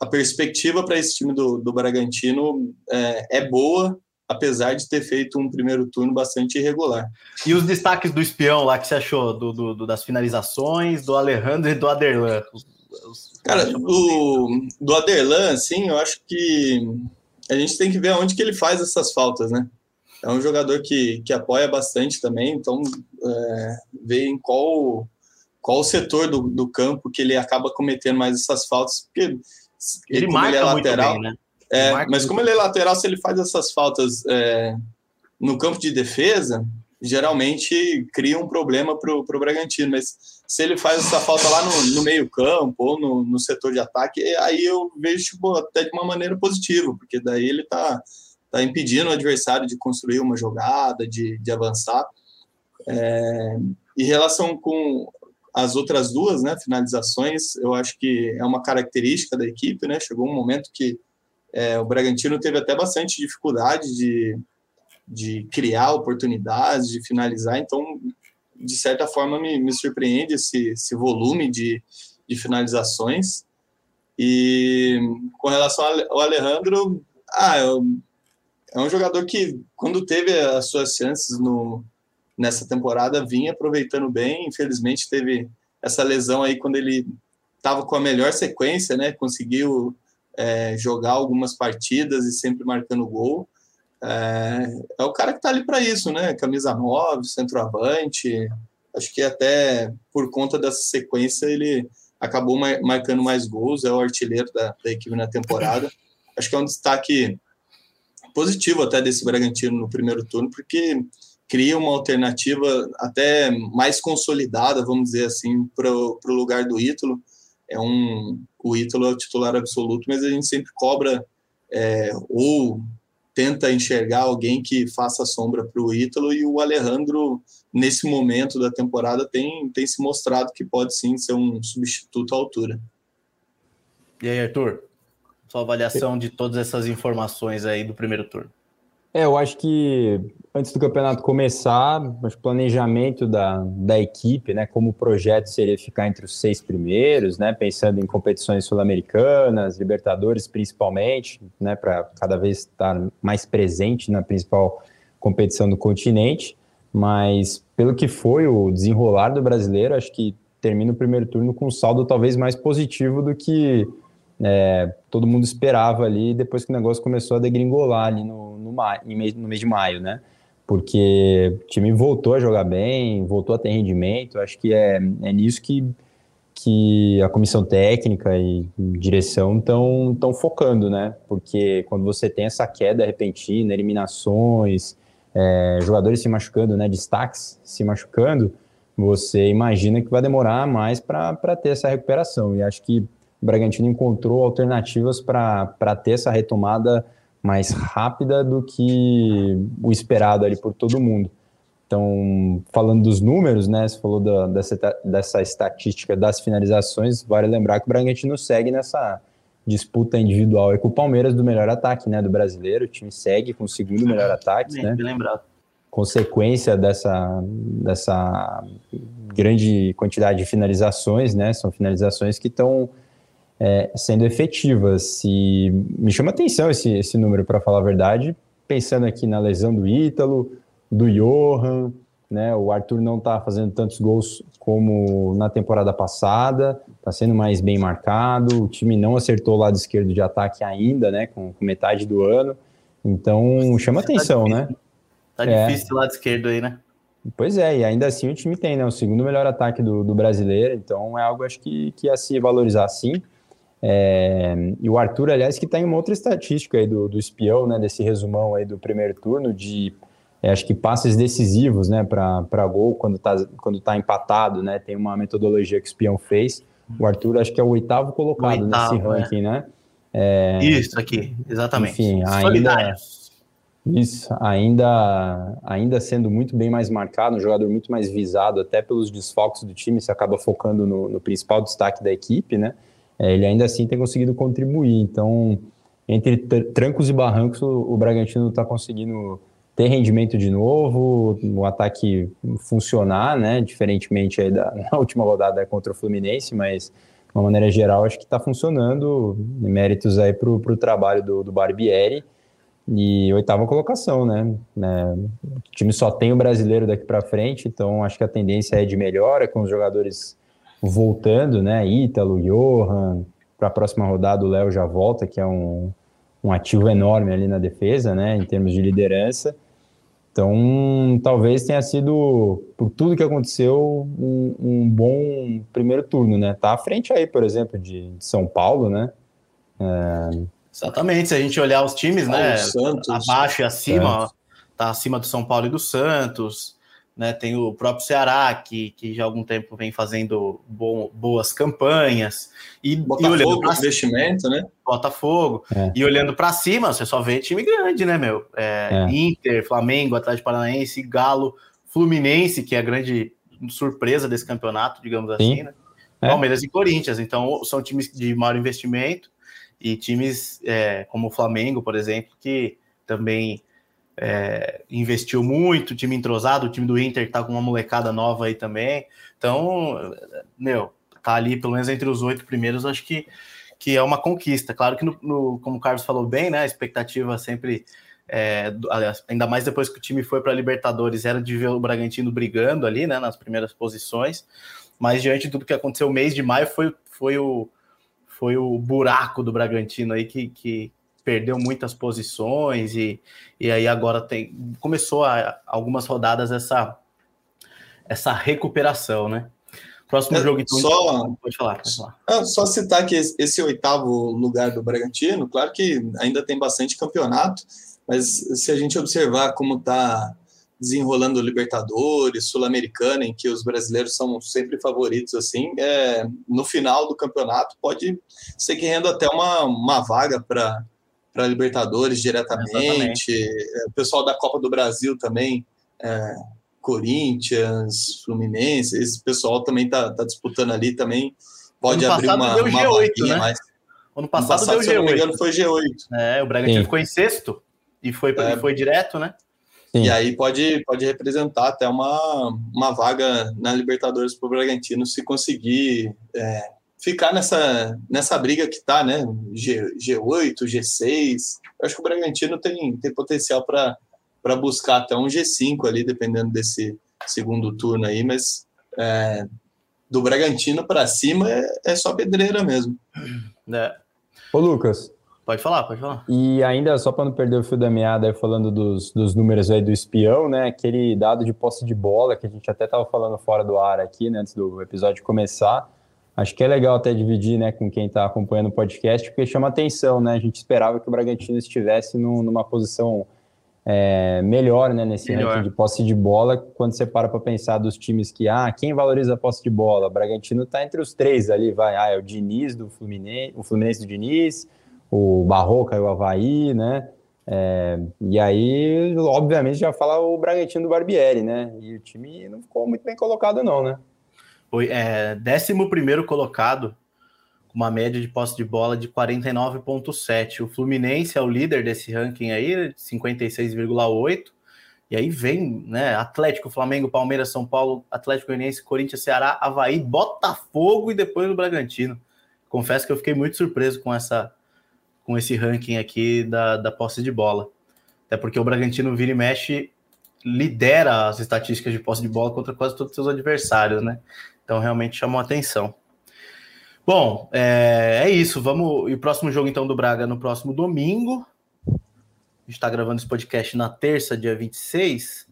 B: a perspectiva para esse time do, do Bragantino é, é boa, apesar de ter feito um primeiro turno bastante irregular.
A: E os destaques do espião lá que você achou do, do, das finalizações, do Alejandro e do Aderlan?
B: Cara, do, do Aderlan, assim, eu acho que a gente tem que ver onde que ele faz essas faltas, né? É um jogador que, que apoia bastante também, então é, ver em qual, qual setor do, do campo que ele acaba cometendo mais essas faltas, porque
A: ele, ele marca ele é lateral, bem, né?
B: É, mas como ele é lateral, se ele faz essas faltas é, no campo de defesa, geralmente cria um problema para o Bragantino. Mas se ele faz essa falta lá no, no meio-campo ou no, no, setor de ataque, aí eu vejo tipo, até de uma maneira positiva, porque daí ele está tá impedindo o adversário de construir uma jogada, de, de avançar. É, em relação com as outras duas, né, finalizações, eu acho que é uma característica da equipe, né? Chegou um momento que é, o Bragantino teve até bastante dificuldade de, de criar oportunidades, de finalizar, então, de certa forma, me, me surpreende esse, esse volume de, de finalizações. E com relação ao Alejandro, ah, é um jogador que, quando teve as suas chances no, nessa temporada, vinha aproveitando bem. Infelizmente, teve essa lesão aí quando ele estava com a melhor sequência, né? Conseguiu é, jogar algumas partidas e sempre marcando gol. É, é o cara que está ali para isso, né? Camisa 9, centroavante. Acho que até por conta dessa sequência ele acabou marcando mais gols, é o artilheiro da, da equipe na temporada. Acho que é um destaque positivo até desse Bragantino no primeiro turno, porque cria uma alternativa até mais consolidada, vamos dizer assim, para o lugar do Ítalo. É um, o Ítalo é o titular absoluto, mas a gente sempre cobra é, ou tenta enxergar alguém que faça sombra para o Ítalo e o Alejandro, nesse momento da temporada, tem, tem se mostrado que pode sim ser um substituto à altura.
A: E aí, Arthur? Sua avaliação de todas essas informações aí do primeiro turno.
C: É, eu acho que antes do campeonato começar, o planejamento da, da equipe, né, como o projeto seria ficar entre os seis primeiros, né, pensando em competições sul-americanas, Libertadores principalmente, né, para cada vez estar mais presente na principal competição do continente. Mas pelo que foi o desenrolar do brasileiro, acho que termina o primeiro turno com um saldo talvez mais positivo do que é, todo mundo esperava ali depois que o negócio começou a degringolar ali no, no, maio, no mês de maio, né? Porque o time voltou a jogar bem, voltou a ter rendimento. Acho que é, é nisso que, que a comissão técnica e direção estão tão focando, né? Porque quando você tem essa queda repentina, eliminações, é, jogadores se machucando, né? Destaques se machucando, você imagina que vai demorar mais para ter essa recuperação. E acho que o Bragantino encontrou alternativas para ter essa retomada mais rápida do que o esperado ali por todo mundo. Então, falando dos números, né, você falou da, dessa, dessa estatística das finalizações, vale lembrar que o Bragantino segue nessa disputa individual com o Palmeiras do melhor ataque, né, do brasileiro, o time segue com o segundo melhor ataque, bem, né? Bem lembrado. Consequência dessa, dessa grande quantidade de finalizações, né, são finalizações que estão é, sendo efetivas. Me chama atenção esse, esse número, para falar a verdade, pensando aqui na lesão do Ítalo, do Johan, né? O Arthur não está fazendo tantos gols como na temporada passada, está sendo mais bem marcado. O time não acertou o lado esquerdo de ataque ainda, né? Com, com metade do ano. Então chama tá atenção, né?
A: Tá é. difícil o lado esquerdo aí, né?
C: Pois é, e ainda assim o time tem, né? O segundo melhor ataque do, do brasileiro, então é algo acho que, que ia se valorizar sim. É, e o Arthur, aliás, que está em uma outra estatística aí do, do espião, né, desse resumão aí do primeiro turno, de é, acho que passes decisivos né, para gol quando está quando tá empatado, né? Tem uma metodologia que o espião fez. O Arthur acho que é o oitavo colocado oitavo, nesse ranking, é. né?
A: É, isso aqui, exatamente.
C: Enfim, ainda. Isso, ainda, ainda sendo muito bem mais marcado, um jogador muito mais visado, até pelos desfalques do time, se acaba focando no, no principal destaque da equipe, né? É, ele ainda assim tem conseguido contribuir. Então, entre trancos e barrancos, o, o Bragantino está conseguindo ter rendimento de novo, o ataque funcionar, né? Diferentemente da na última rodada contra o Fluminense, mas de uma maneira geral acho que está funcionando. Méritos aí para o trabalho do, do Barbieri. E oitava colocação, né? É, o time só tem o brasileiro daqui para frente, então acho que a tendência é de melhora com os jogadores voltando, né? Ítalo, Johan, para a próxima rodada o Léo já volta, que é um, um ativo enorme ali na defesa, né? Em termos de liderança. Então, talvez tenha sido, por tudo que aconteceu, um, um bom primeiro turno, né? Tá à frente aí, por exemplo, de, de São Paulo, né?
A: É... Exatamente, se a gente olhar os times, né? Santos, abaixo e acima, ó, tá acima do São Paulo e do Santos né? Tem o próprio Ceará, que, que já há algum tempo vem fazendo bom, boas campanhas. E,
B: Botafogo, e olhando pra investimento, né?
A: Botafogo. É. E olhando para cima, você só vê time grande, né, meu? É, é. Inter, Flamengo, Atlético Paranaense, Galo, Fluminense, que é a grande surpresa desse campeonato, digamos
C: Sim.
A: assim, né?
C: É.
A: Palmeiras e Corinthians. Então, são times de maior investimento e times é, como o Flamengo, por exemplo, que também é, investiu muito, time entrosado, o time do Inter tá com uma molecada nova aí também. Então, meu, tá ali pelo menos entre os oito primeiros, acho que, que é uma conquista. Claro que, no, no- como o Carlos falou bem, né, a expectativa sempre, é, ainda mais depois que o time foi para Libertadores, era de ver o Bragantino brigando ali, né, nas primeiras posições. Mas diante de tudo que aconteceu, o mês de maio foi, foi, o, foi o buraco do Bragantino aí que, que perdeu muitas posições e, e aí agora tem começou a, algumas rodadas essa essa recuperação, né? Próximo
B: É,
A: jogo então.
B: só-
A: Pode falar, pode falar.
B: Ah, só citar que esse, esse oitavo lugar do Bragantino, claro que ainda tem bastante campeonato, mas se a gente observar como está desenrolando o Libertadores, Sul-Americana, em que os brasileiros são sempre favoritos, assim, é, no final do campeonato pode ser que renda até uma, uma vaga para para Libertadores diretamente.
A: Exatamente.
B: É, O pessoal da Copa do Brasil também, é, Corinthians, Fluminense, esse pessoal também tá, tá disputando ali também. Pode
A: Ano
B: abrir
A: passado
B: uma,
A: deu
B: uma
A: G8,
B: vaguinha
A: né?
B: mais.
A: Ano
B: Ano
A: passado,
B: passado,
A: deu
B: se eu não me engano,
A: G8.
B: foi G8.
A: É, o Bragantino
C: Sim.
A: ficou em sexto e foi,
B: É.
A: e foi direto, né?
C: Sim.
B: E aí pode, pode representar até uma, uma vaga na Libertadores para o Bragantino se conseguir é, ficar nessa, nessa briga que tá, né? G, G8, G6. Eu acho que o Bragantino tem, tem potencial para buscar até um G5 ali, dependendo desse segundo turno aí, mas é, do Bragantino para cima é, é só pedreira mesmo.
A: É.
C: Ô, Lucas,
A: Pode falar, pode falar.
C: E ainda, só para não perder o fio da meada, aí falando dos, dos números aí do espião, né? Aquele dado de posse de bola que a gente até estava falando fora do ar aqui, né, antes do episódio começar. Acho que é legal até dividir né, com quem está acompanhando o podcast, porque chama atenção, né? A gente esperava que o Bragantino estivesse num- numa posição é, melhor né, nesse
A: Melhor.
C: ranking de posse de bola, quando você para para pensar dos times que, ah, quem valoriza a posse de bola? O Bragantino está entre os três ali, vai. Ah, é o Diniz do Fluminense, o Fluminense do Diniz, o Barroca e o Havaí, né? É, e aí, obviamente, já fala o Bragantino do Barbieri, né? E o time não ficou muito bem colocado, não, né?
A: É, 11 colocado, com uma média de posse de bola de 49,7. O Fluminense é o líder desse ranking aí, 56,8. E aí vem, né? Atlético, Flamengo, Palmeiras, São Paulo, Atlético Goianiense, Corinthians, Ceará, Havaí, Botafogo e depois o Bragantino. Confesso que eu fiquei muito surpreso com essa com esse ranking aqui da, da posse de bola. Até porque o Bragantino vira e mexe, lidera as estatísticas de posse de bola contra quase todos os seus adversários, né? Então realmente chamou a atenção. Bom, é, é isso. Vamos. E o próximo jogo, então, do Braga no próximo domingo. A gente está gravando esse podcast na terça, dia 26.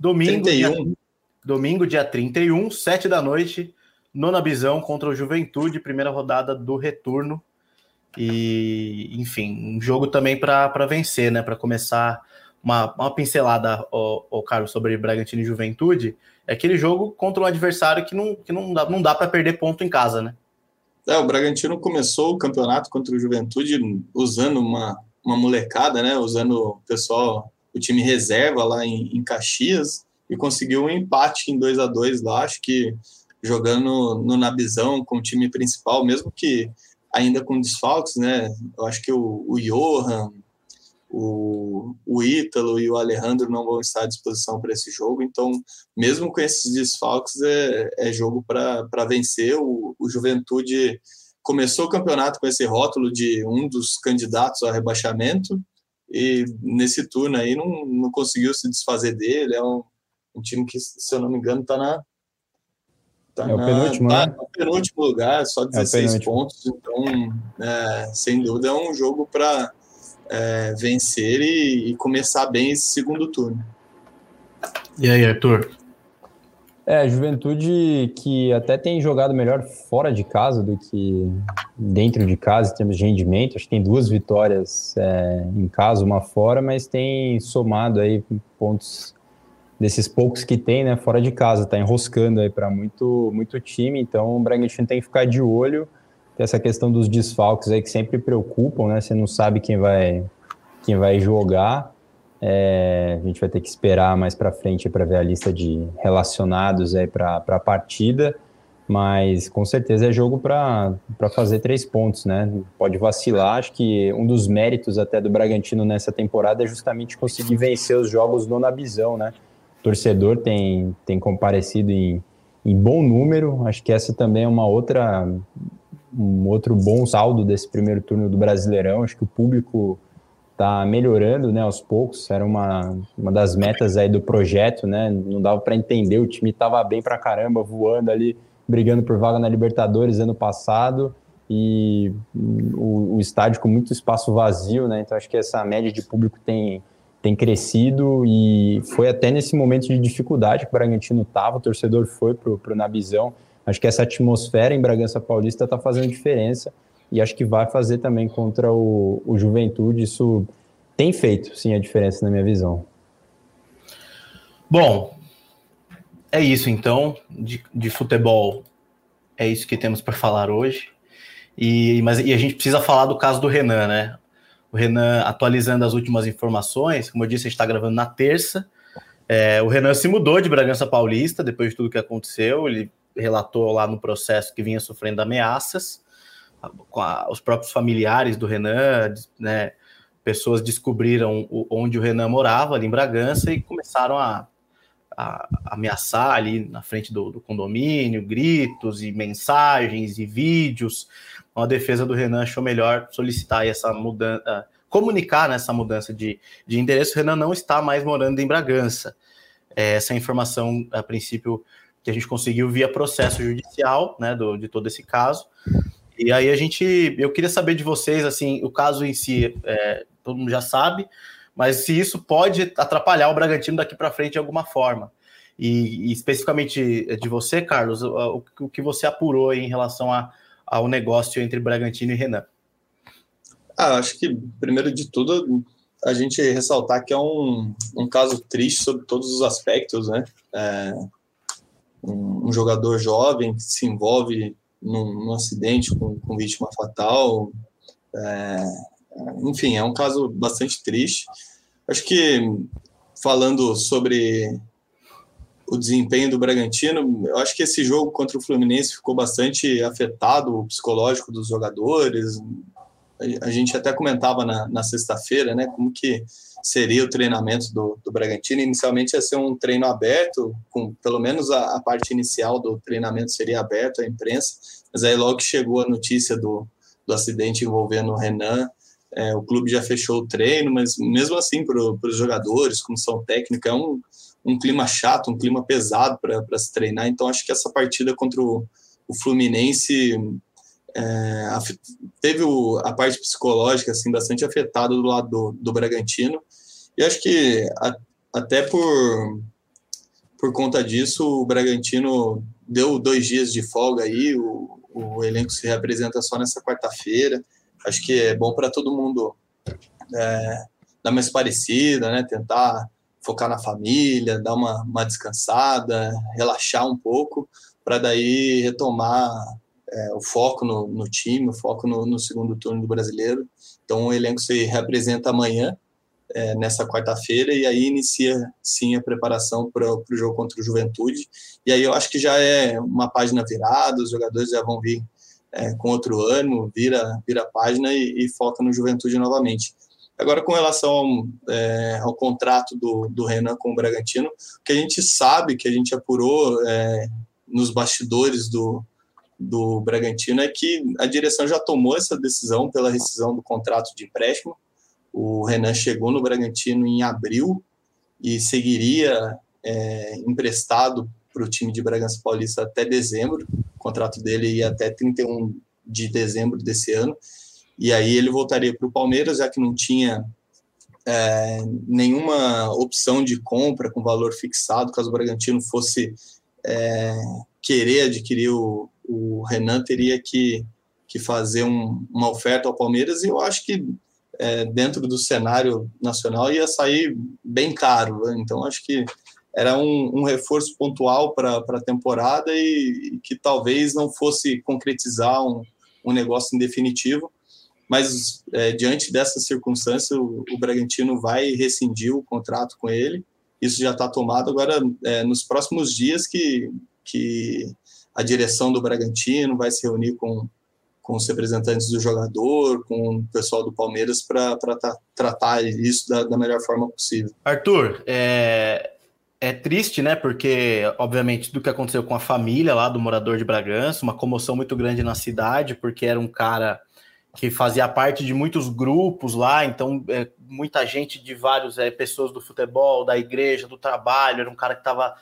A: Domingo,
B: 31.
A: Dia, domingo, dia 31, 7 da noite, nona bisão contra o Juventude, primeira rodada do retorno. E, enfim, um jogo também para vencer, né? Para começar uma, uma pincelada, o, o Carlos, sobre Bragantino e Juventude. É aquele jogo contra um adversário que não, que não dá, não dá para perder ponto em casa, né?
B: É, o Bragantino começou o campeonato contra o Juventude usando uma, uma molecada, né? Usando o pessoal, o time reserva lá em, em Caxias e conseguiu um empate em 2 a 2 lá. Acho que jogando no Nabizão com o time principal, mesmo que ainda com desfalques, né? Eu acho que o, o Johan, o, o Ítalo e o Alejandro não vão estar à disposição para esse jogo, então, mesmo com esses desfalques, é, é jogo para vencer. O, o Juventude começou o campeonato com esse rótulo de um dos candidatos ao rebaixamento, e nesse turno aí não, não conseguiu se desfazer dele. É um, um time que, se eu não me engano, está na. Tá
C: É
B: na-
C: penúltimo,
B: tá
C: né?
B: no penúltimo lugar, só 16
C: penúltimo.
B: pontos. Então, é, sem dúvida, é um jogo para é, vencer e, e começar bem esse segundo turno.
A: E aí, Arthur?
C: É, a Juventude que até tem jogado melhor fora de casa do que dentro de casa, em termos de rendimento. Acho que tem duas vitórias é, em casa, uma fora, mas tem somado aí pontos desses poucos que tem, né, fora de casa. Tá enroscando aí para muito, muito time. Então o Bragantino tem que ficar de olho. Tem essa questão dos desfalques aí que sempre preocupam, né? Você não sabe quem vai, quem vai jogar. É, a gente vai ter que esperar mais para frente para ver a lista de relacionados aí para a partida, mas com certeza é jogo para fazer três pontos, né? Pode vacilar. Acho que um dos méritos até do Bragantino nessa temporada é justamente conseguir vencer os jogos no Nabizão, né? O torcedor tem, tem comparecido em, em bom número. Acho que essa também é uma outra um outro bom saldo desse primeiro turno do Brasileirão. Acho que o público está melhorando, né, aos poucos. Era uma, uma das metas aí do projeto, né? Não dava para entender, o time estava bem para caramba, voando ali, brigando por vaga na Libertadores ano passado e o, o, estádio com muito espaço vazio, né? Então acho que essa média de público tem tem crescido e foi até nesse momento de dificuldade que o Bragantino estava, o torcedor foi para o Nabizão. Acho que essa atmosfera em Bragança Paulista está fazendo diferença e acho que vai fazer também contra o, o Juventude. Isso tem feito, sim, a diferença na minha visão.
A: Bom, é isso então, de, de futebol. É isso que temos para falar hoje. E, mas, e a gente precisa falar do caso do Renan, né? O Renan atualizando as últimas informações, como eu disse, a gente está gravando na terça. É, o Renan se mudou de Bragança Paulista depois de tudo que aconteceu. Ele relatou lá no processo que vinha sofrendo ameaças com a, os próprios familiares do Renan, né, pessoas descobriram o, onde o Renan morava, ali em Bragança, e começaram a, a, a ameaçar ali na frente do, do, condomínio, gritos e mensagens e vídeos. Então, a defesa do Renan achou melhor solicitar essa mudança, comunicar nessa mudança de, de endereço. O Renan não está mais morando em Bragança. É, essa informação, a princípio, que a gente conseguiu via processo judicial, né, do, de todo esse caso. E aí a gente, eu queria saber de vocês, assim, o caso em si, é, todo mundo já sabe, mas se isso pode atrapalhar o Bragantino daqui para frente de alguma forma. E, e, especificamente de você, Carlos, o, o que você apurou em relação a, ao negócio entre Bragantino e Renan?
B: Ah, acho que, primeiro de tudo, a gente ressaltar que é um, um caso triste sobre todos os aspectos, né? É, um, um, jogador jovem que se envolve num, num acidente com, com, vítima fatal. É, enfim, é um caso bastante triste. Acho que falando sobre o desempenho do Bragantino, eu acho que esse jogo contra o Fluminense ficou bastante afetado o psicológico dos jogadores. A gente até comentava na, na sexta-feira, né, como que seria o treinamento do, do Bragantino. Inicialmente ia ser um treino aberto, com pelo menos a, a parte inicial do treinamento seria aberto à imprensa, mas aí logo que chegou a notícia do, do acidente envolvendo o Renan, é, o clube já fechou o treino, mas mesmo assim para os jogadores, comissão técnica, é um, um clima chato, um clima pesado para se treinar. Então acho que essa partida contra o, o Fluminense é, teve o, a parte psicológica assim bastante afetada do lado do, do Bragantino. E acho que a, até por por conta disso o Bragantino deu dois dias de folga aí o, o elenco se representa só nessa quarta-feira. Acho que é bom para todo mundo é, dar mais parecida né tentar focar na família dar uma, uma descansada relaxar um pouco para daí retomar é, o foco no, no, time, o foco no, no, segundo turno do brasileiro. Então o elenco se representa amanhã, é, nessa quarta-feira, e aí inicia sim a preparação para o jogo contra o Juventude. E aí eu acho que já é uma página virada, os jogadores já vão vir é, com outro ânimo, vira, vira a página e, e, foca no Juventude novamente. Agora, com relação ao, é, ao contrato do, do Renan com o Bragantino, que a gente sabe, que a gente apurou é, nos bastidores do, do Bragantino é que a direção já tomou essa decisão pela rescisão do contrato de empréstimo. O Renan chegou no Bragantino em abril e seguiria é, emprestado para o time de Bragança Paulista até dezembro. O contrato dele ia até 31 de dezembro desse ano. E aí ele voltaria para o Palmeiras, já que não tinha é, nenhuma opção de compra com valor fixado, caso o Bragantino fosse é, querer adquirir o, o Renan teria que, que fazer um, uma oferta ao Palmeiras e eu acho que é, dentro do cenário nacional ia sair bem caro. Né? Então acho que era um, um reforço pontual para a temporada e, e, que talvez não fosse concretizar um, um negócio em definitivo. mas é, diante dessa circunstância, o, o, Bragantino vai rescindir o contrato com ele. Isso já está tomado. Agora, é, nos próximos dias, que, que a direção do Bragantino vai se reunir com, com os representantes do jogador, com o pessoal do Palmeiras, para tra tratar isso da, da, melhor forma possível.
A: Arthur, é, é triste, né? Porque, obviamente, do que aconteceu com a família lá do morador de Bragança, uma comoção muito grande na cidade, porque era um cara que fazia parte de muitos grupos lá, então é, muita gente de vários é, pessoas do futebol, da igreja, do trabalho, era um cara que estava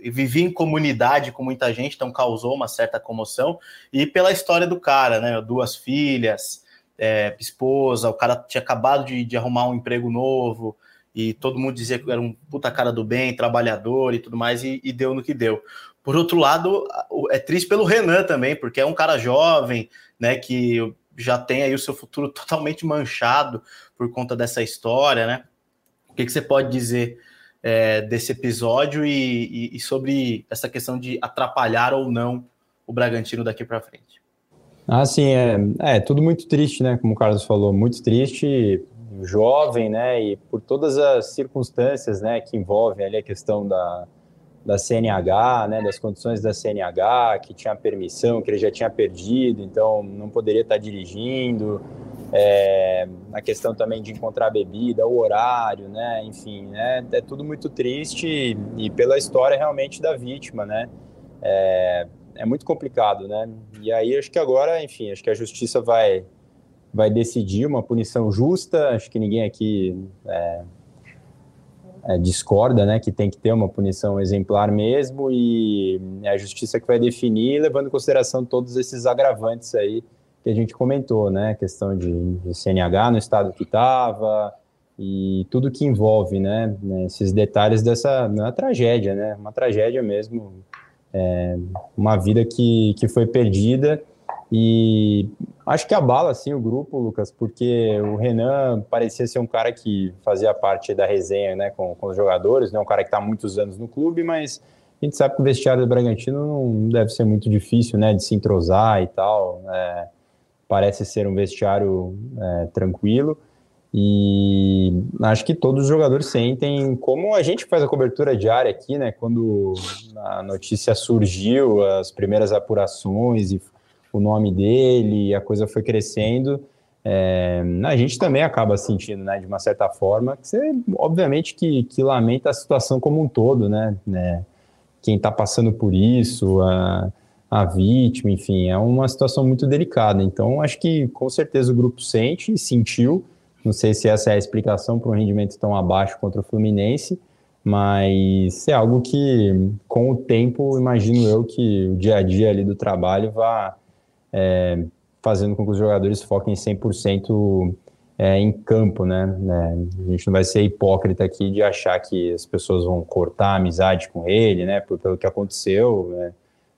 A: vivia em comunidade com muita gente, então causou uma certa comoção e pela história do cara, né? Duas filhas, é, esposa, o cara tinha acabado de, de, arrumar um emprego novo e todo mundo dizia que era um puta cara do bem, trabalhador e tudo mais e, e deu no que deu. Por outro lado, é triste pelo Renan também, porque é um cara jovem, né? Que já tem aí o seu futuro totalmente manchado por conta dessa história, né? O que, que você pode dizer é, desse episódio e, e, e, sobre essa questão de atrapalhar ou não o Bragantino daqui para frente?
C: Ah, sim, é, é tudo muito triste, né? Como o Carlos falou, muito triste, jovem, né? E por todas as circunstâncias, né, que envolvem ali a questão da, da CNH, né, das condições da CNH, que tinha permissão, que ele já tinha perdido, então não poderia estar dirigindo. É, a questão também de encontrar bebida, o horário, né, enfim, né, é tudo muito triste e, e pela história realmente da vítima, né. É, é muito complicado, né. E aí acho que agora, enfim, acho que a justiça vai vai decidir uma punição justa. Acho que ninguém aqui é, é, discorda, né, que tem que ter uma punição exemplar mesmo, e é a justiça que vai definir, levando em consideração todos esses agravantes aí que a gente comentou, né, questão de, de CNH no estado que estava, e tudo que envolve, né, né esses detalhes dessa uma tragédia, né, uma tragédia mesmo, é, uma vida que, que foi perdida, e acho que abala assim o grupo, Lucas, porque o Renan parecia ser um cara que fazia parte da resenha né, com, com os jogadores, né, um cara que está há muitos anos no clube, mas a gente sabe que o vestiário do Bragantino não deve ser muito difícil né, de se entrosar e tal. É, parece ser um vestiário é, tranquilo. E acho que todos os jogadores sentem, como a gente faz a cobertura diária aqui, né? Quando a notícia surgiu, as primeiras apurações e o nome dele, a coisa foi crescendo. É, a gente também acaba sentindo, né, de uma certa forma, que você, obviamente, que, que lamenta a situação como um todo, né, né quem está passando por isso, a, a vítima, enfim, é uma situação muito delicada. Então, acho que com certeza o grupo sente, sentiu. Não sei se essa é a explicação para um rendimento tão abaixo contra o Fluminense, mas é algo que, com o tempo, imagino eu que o dia a dia ali do trabalho vá é, fazendo com que os jogadores foquem 100% é, em campo, né? né? A gente não vai ser hipócrita aqui de achar que as pessoas vão cortar a amizade com ele, né? Por, pelo que aconteceu, né?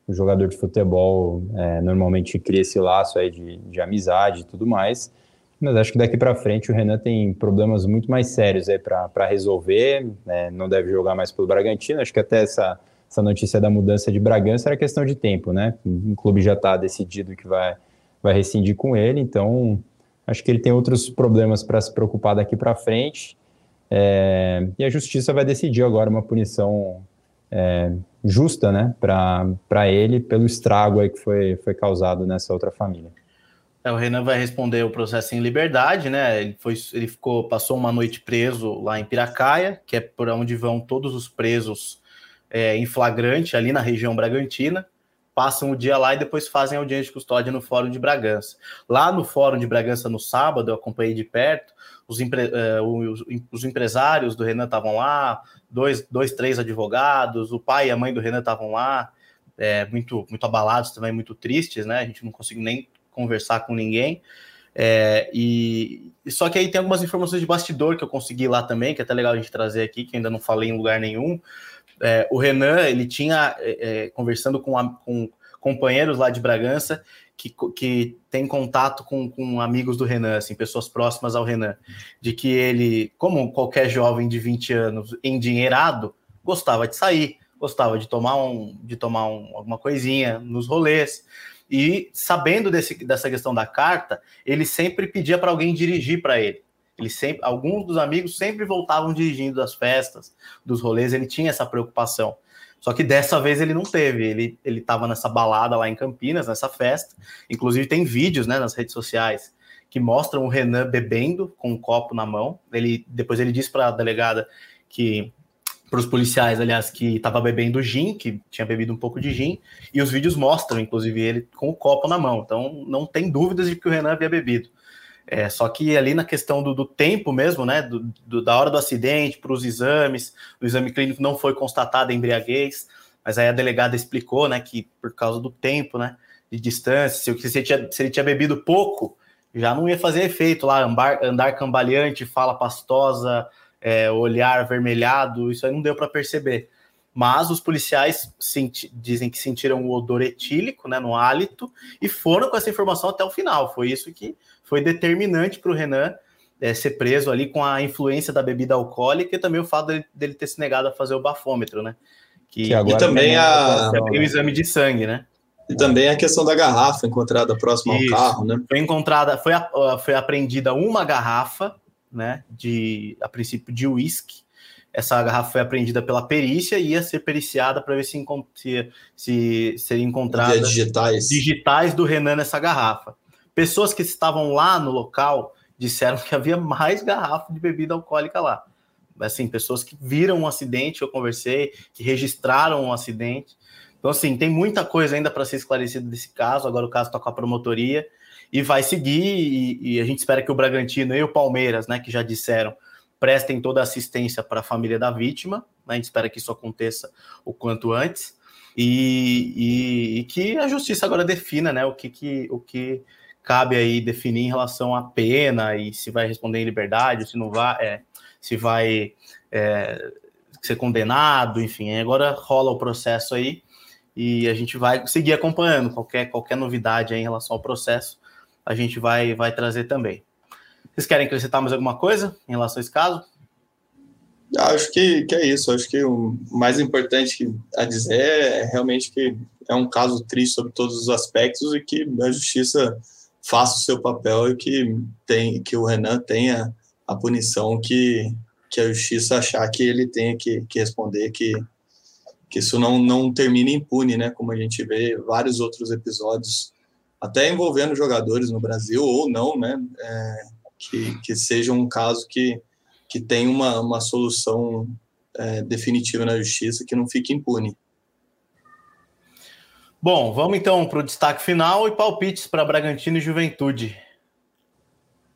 C: O jogador de futebol é, normalmente cria esse laço aí de, de amizade e tudo mais, mas acho que daqui para frente o Renan tem problemas muito mais sérios aí para resolver, né? não deve jogar mais pelo Bragantino, acho que até essa essa notícia da mudança de Bragança era questão de tempo, né? O clube já está decidido que vai, vai rescindir com ele, então acho que ele tem outros problemas para se preocupar daqui para frente. É, e a justiça vai decidir agora uma punição é, justa, né, para ele pelo estrago aí que foi, foi causado nessa outra família.
A: É, o Renan vai responder o processo em liberdade, né? Ele, foi, ele ficou, passou uma noite preso lá em Piracaia, que é por onde vão todos os presos é, em flagrante ali na região Bragantina, passam o dia lá e depois fazem audiência de custódia no Fórum de Bragança. Lá no Fórum de Bragança, no sábado, eu acompanhei de perto, os, empre uh, os, os empresários do Renan estavam lá, dois, dois, três advogados, o pai e a mãe do Renan estavam lá, é, muito, muito abalados também, muito tristes, né? A gente não conseguiu nem conversar com ninguém. É, e só que aí tem algumas informações de bastidor que eu consegui lá também, que é até legal a gente trazer aqui, que ainda não falei em lugar nenhum. É, o Renan, ele tinha, é, é, conversando com, a, com, companheiros lá de Bragança, que, que tem contato com, com, amigos do Renan, assim, pessoas próximas ao Renan, de que ele, como qualquer jovem de 20 anos endinheirado, gostava de sair, gostava de tomar, um, de tomar um, alguma coisinha nos rolês. E sabendo desse, dessa questão da carta, ele sempre pedia para alguém dirigir para ele. Ele sempre, alguns dos amigos sempre voltavam dirigindo das festas, dos rolês, ele tinha essa preocupação. Só que dessa vez ele não teve. Ele ele estava nessa balada lá em Campinas, nessa festa. Inclusive tem vídeos, né, nas redes sociais que mostram o Renan bebendo com um copo na mão. Ele depois ele disse para a delegada que para os policiais, aliás, que estava bebendo gin, que tinha bebido um pouco de gin, e os vídeos mostram, inclusive, ele com o copo na mão. Então, não tem dúvidas de que o Renan havia bebido. É, só que ali na questão do, do tempo mesmo, né, do, do, da hora do acidente para os exames, o exame clínico não foi constatada embriaguez, mas aí a delegada explicou, né, que por causa do tempo, né, de distância, se, se, ele, tinha, se ele tinha bebido pouco, já não ia fazer efeito lá, andar, andar cambaleante, fala pastosa, é, olhar avermelhado, isso aí não deu para perceber. Mas os policiais senti, dizem que sentiram o odor etílico né, no hálito e foram com essa informação até o final. Foi isso que foi determinante para o Renan é, ser preso ali com a influência da bebida alcoólica e também o fato dele, dele ter se negado a fazer o bafômetro, né?
B: Que, que agora e também a...
A: o exame de sangue, né?
B: E também a questão da garrafa encontrada próxima ao carro, né?
A: Foi encontrada, foi, foi apreendida uma garrafa né, de, a princípio, de uísque. Essa garrafa foi apreendida pela perícia e ia ser periciada para ver se, se, se seria encontrada
B: digitais.
A: digitais do Renan nessa garrafa. Pessoas que estavam lá no local disseram que havia mais garrafa de bebida alcoólica lá. Assim, pessoas que viram um acidente, eu conversei, que registraram um acidente. Então, assim, tem muita coisa ainda para ser esclarecida desse caso. Agora o caso está com a promotoria e vai seguir. E, e, a gente espera que o Bragantino e o Palmeiras, né, que já disseram, prestem toda a assistência para a família da vítima. Né, a gente espera que isso aconteça o quanto antes. E, e, e que a justiça agora defina né, o, que, que, o que cabe aí definir em relação à pena e se vai responder em liberdade, se não vai, é, se vai é, ser condenado, enfim. Agora rola o processo aí e a gente vai seguir acompanhando qualquer, qualquer novidade em relação ao processo a gente vai, vai trazer também. Vocês querem acrescentar mais alguma coisa em relação a esse caso?
B: Acho que, que é isso. Acho que o mais importante a dizer é realmente que é um caso triste sobre todos os aspectos e que a justiça faça o seu papel e que, tem, que o Renan tenha a punição que, que a justiça achar que ele tenha que, que responder, que, que isso não, não termine impune, né? Como a gente vê vários outros episódios até envolvendo jogadores no Brasil ou não, né? É, que, que seja um caso que, que tenha uma, uma solução é, definitiva na justiça, que não fique impune.
A: Bom, vamos então para o destaque final e palpites para Bragantino e Juventude.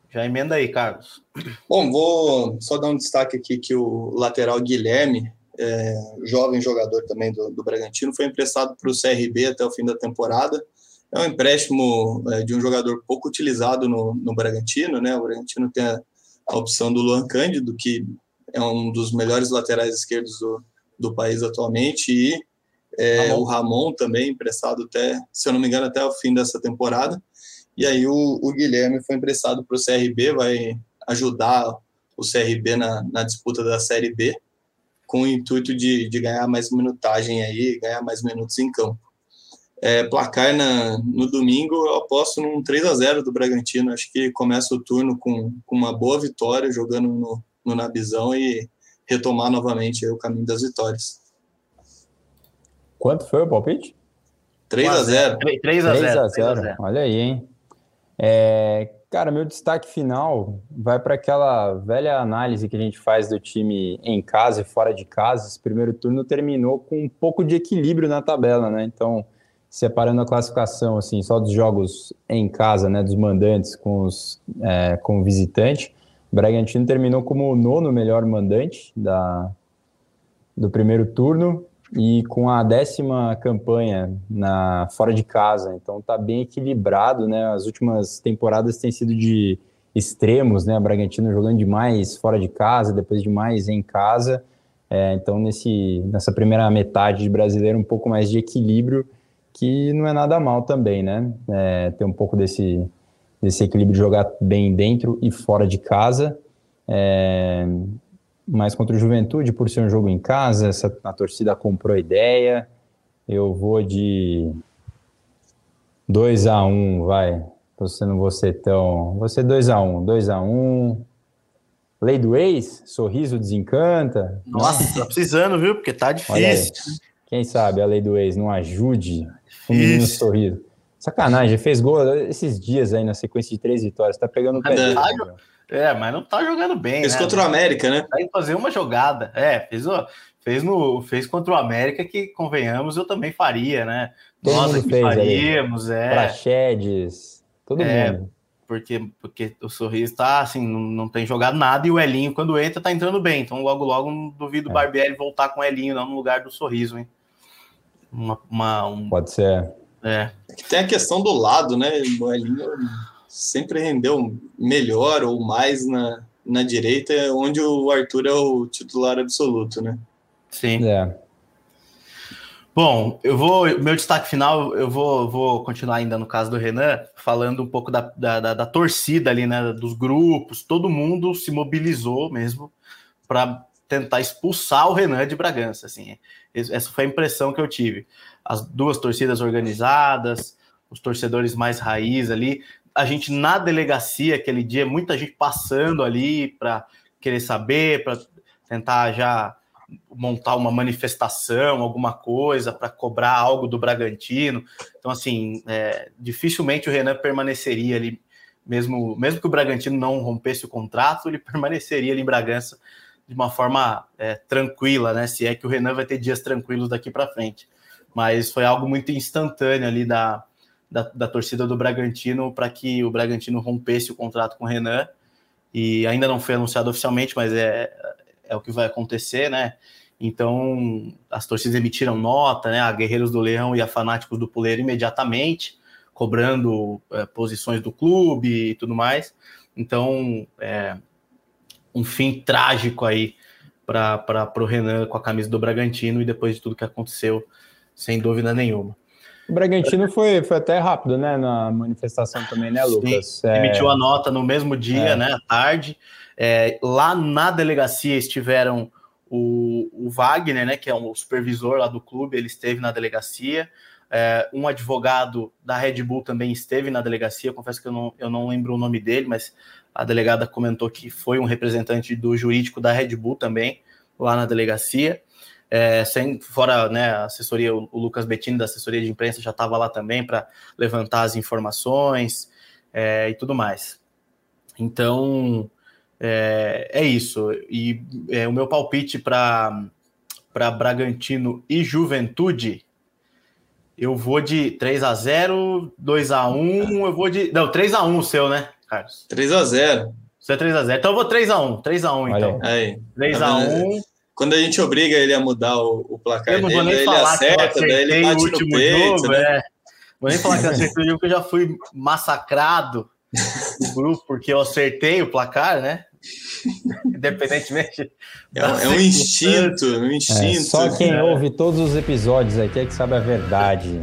A: Já emenda aí, Carlos.
B: Bom, vou só dar um destaque aqui que o lateral Guilherme, é, jovem jogador também do, do Bragantino, foi emprestado para o CRB até o fim da temporada é um empréstimo é, de um jogador pouco utilizado no, no Bragantino, né? O Bragantino tem a, a, opção do Luan Cândido, que é um dos melhores laterais esquerdos do, do país atualmente, e é, Ramon. o Ramon também, emprestado até, se eu não me engano, até o fim dessa temporada. E aí o, o Guilherme foi emprestado para o CRB, vai ajudar o CRB na, na disputa da Série B, com o intuito de, de ganhar mais minutagem aí, ganhar mais minutos em campo. É, placar na, no domingo, eu aposto num 3 a 0 do Bragantino. Acho que começa o turno com, com uma boa vitória, jogando no, no Nabizão e retomar novamente o caminho das vitórias.
C: Quanto foi o palpite?
B: 3 a 0
A: 3 a 0, 3 a 0.
C: Olha aí, hein? É, cara, meu destaque final vai para aquela velha análise que a gente faz do time em casa e fora de casa. Esse primeiro turno terminou com um pouco de equilíbrio na tabela, né? Então, separando a classificação assim só dos jogos em casa, né, dos mandantes com os é, com o visitante, o Bragantino terminou como o nono melhor mandante da do primeiro turno e com a décima campanha na fora de casa, então tá bem equilibrado, né? As últimas temporadas têm sido de extremos, né? Bragantino jogando demais fora de casa, depois demais em casa. É, então nesse nessa primeira metade de brasileiro um pouco mais de equilíbrio que não é nada mal também, né? É, ter um pouco desse, desse equilíbrio de jogar bem dentro e fora de casa. É, mas contra o Juventude, por ser um jogo em casa, essa, a torcida comprou a ideia. Eu vou de 2x1, um, vai. Você não vou ser tão. Você 2x1, 2x1. Um. Lei do ex, sorriso desencanta.
A: Nossa, tá precisando, viu? Porque tá difícil.
C: Quem sabe a lei do ex não ajude o menino sorriso. Sacanagem, fez gol esses dias aí na sequência de três vitórias. Tá pegando o pé dele.
A: É, mas não tá jogando bem.
B: Fez
A: né?
B: contra o América, né?
A: Tá indo fazer uma jogada. É, fez, fez, no, fez contra o América, que convenhamos, eu também faria, né?
C: Todo fez
A: faríamos,
C: ali. é. Praxedes, todo
A: é,
C: mundo.
A: Porque, porque o Sorriso tá assim, não, não tem jogado nada e o Elinho, quando entra, tá entrando bem. Então, logo, logo, não duvido o é. Barbieri voltar com o Elinho, não no lugar do Sorriso, hein? Uma, uma um...
C: Pode ser.
A: É.
B: Tem a questão do lado, né? O Elinho sempre rendeu melhor ou mais na, na direita, onde o Arthur é o titular absoluto, né?
A: Sim.
C: É.
A: Bom, eu vou. Meu destaque final, eu vou, vou continuar ainda no caso do Renan, falando um pouco da, da, da, da torcida ali, né? Dos grupos, todo mundo se mobilizou mesmo para tentar expulsar o Renan de Bragança. Assim, essa foi a impressão que eu tive. As duas torcidas organizadas, os torcedores mais raiz ali, a gente na delegacia aquele dia, muita gente passando ali para querer saber, para tentar já montar uma manifestação, alguma coisa para cobrar algo do Bragantino. Então, assim, é, dificilmente o Renan permaneceria ali, mesmo, mesmo que o Bragantino não rompesse o contrato, ele permaneceria ali em Bragança de uma forma é, tranquila, né? Se é que o Renan vai ter dias tranquilos daqui para frente. Mas foi algo muito instantâneo ali da, da, da torcida do Bragantino para que o Bragantino rompesse o contrato com o Renan. E ainda não foi anunciado oficialmente, mas é, é o que vai acontecer, né? Então, as torcidas emitiram nota, né? A Guerreiros do Leão e a Fanáticos do Puleiro imediatamente, cobrando é, posições do clube e tudo mais. Então, é, um fim trágico aí para o Renan com a camisa do Bragantino e depois de tudo que aconteceu, sem dúvida nenhuma.
C: O Bragantino foi, foi até rápido, né, na manifestação também, né, Lucas?
A: É... Emitiu a nota no mesmo dia, é. né, à tarde. É, lá na delegacia estiveram o, o, Wagner, né, que é um supervisor lá do clube, ele esteve na delegacia. É, um advogado da Red Bull também esteve na delegacia. Confesso que eu não, eu não lembro o nome dele, mas a delegada comentou que foi um representante do jurídico da Red Bull também lá na delegacia. É, sem, fora né, a assessoria, o, Lucas Bettini da assessoria de imprensa já estava lá também para levantar as informações é, e tudo mais. Então é, é isso. E é, o meu palpite para Bragantino e Juventude, eu vou de 3 a 0 2 a 1 eu vou de. Não, 3 a 1 o seu, né, Carlos?
B: 3 a 0
A: Você é 3 a 0 Então eu vou 3 a 1 3 a 1 então.
B: Aí.
A: 3 a 1
B: quando a gente obriga ele a mudar o, o placar
A: eu não vou nem
B: dele,
A: falar
B: ele acerta,
A: que
B: daí ele bate
A: o último
B: no peito,
A: jogo,
B: né?
A: é. Vou nem falar que eu acertei o jogo, porque eu já fui massacrado no grupo, porque eu acertei o placar, né? Independentemente.
B: É, é um instinto, um instinto. É,
C: só quem é. ouve todos os episódios aqui é que sabe a verdade.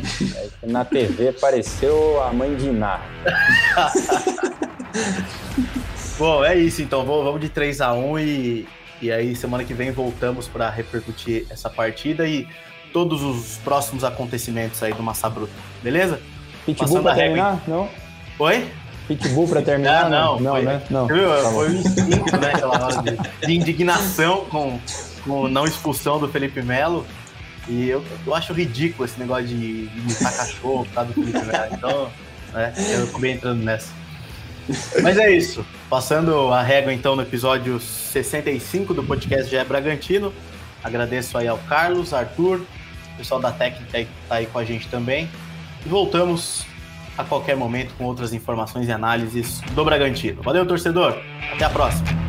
C: É na TV apareceu a mãe de Iná.
A: Bom, é isso então. Vamos de 3 a 1 e, e aí, semana que vem, voltamos para repercutir essa partida e todos os próximos acontecimentos aí do Massa Bruta, beleza?
C: Pitbull para terminar? Não?
A: Oi?
C: Pitbull para terminar?
A: Ah, não,
C: não,
A: foi,
C: né? Não.
A: Viu? Tá foi um instinto, né? Aquela hora de, de indignação com, com não expulsão do Felipe Melo. E eu, eu acho ridículo esse negócio de imitar cachorro por causa do Felipe Melo. Então, é, eu acabei entrando nessa. Mas é isso. Passando a régua, então, no episódio 65 do podcast GE Bragantino. Agradeço aí ao Carlos, Arthur, o pessoal da técnica que tá aí com a gente também. E voltamos a qualquer momento com outras informações e análises do Bragantino. Valeu, torcedor. Até a próxima.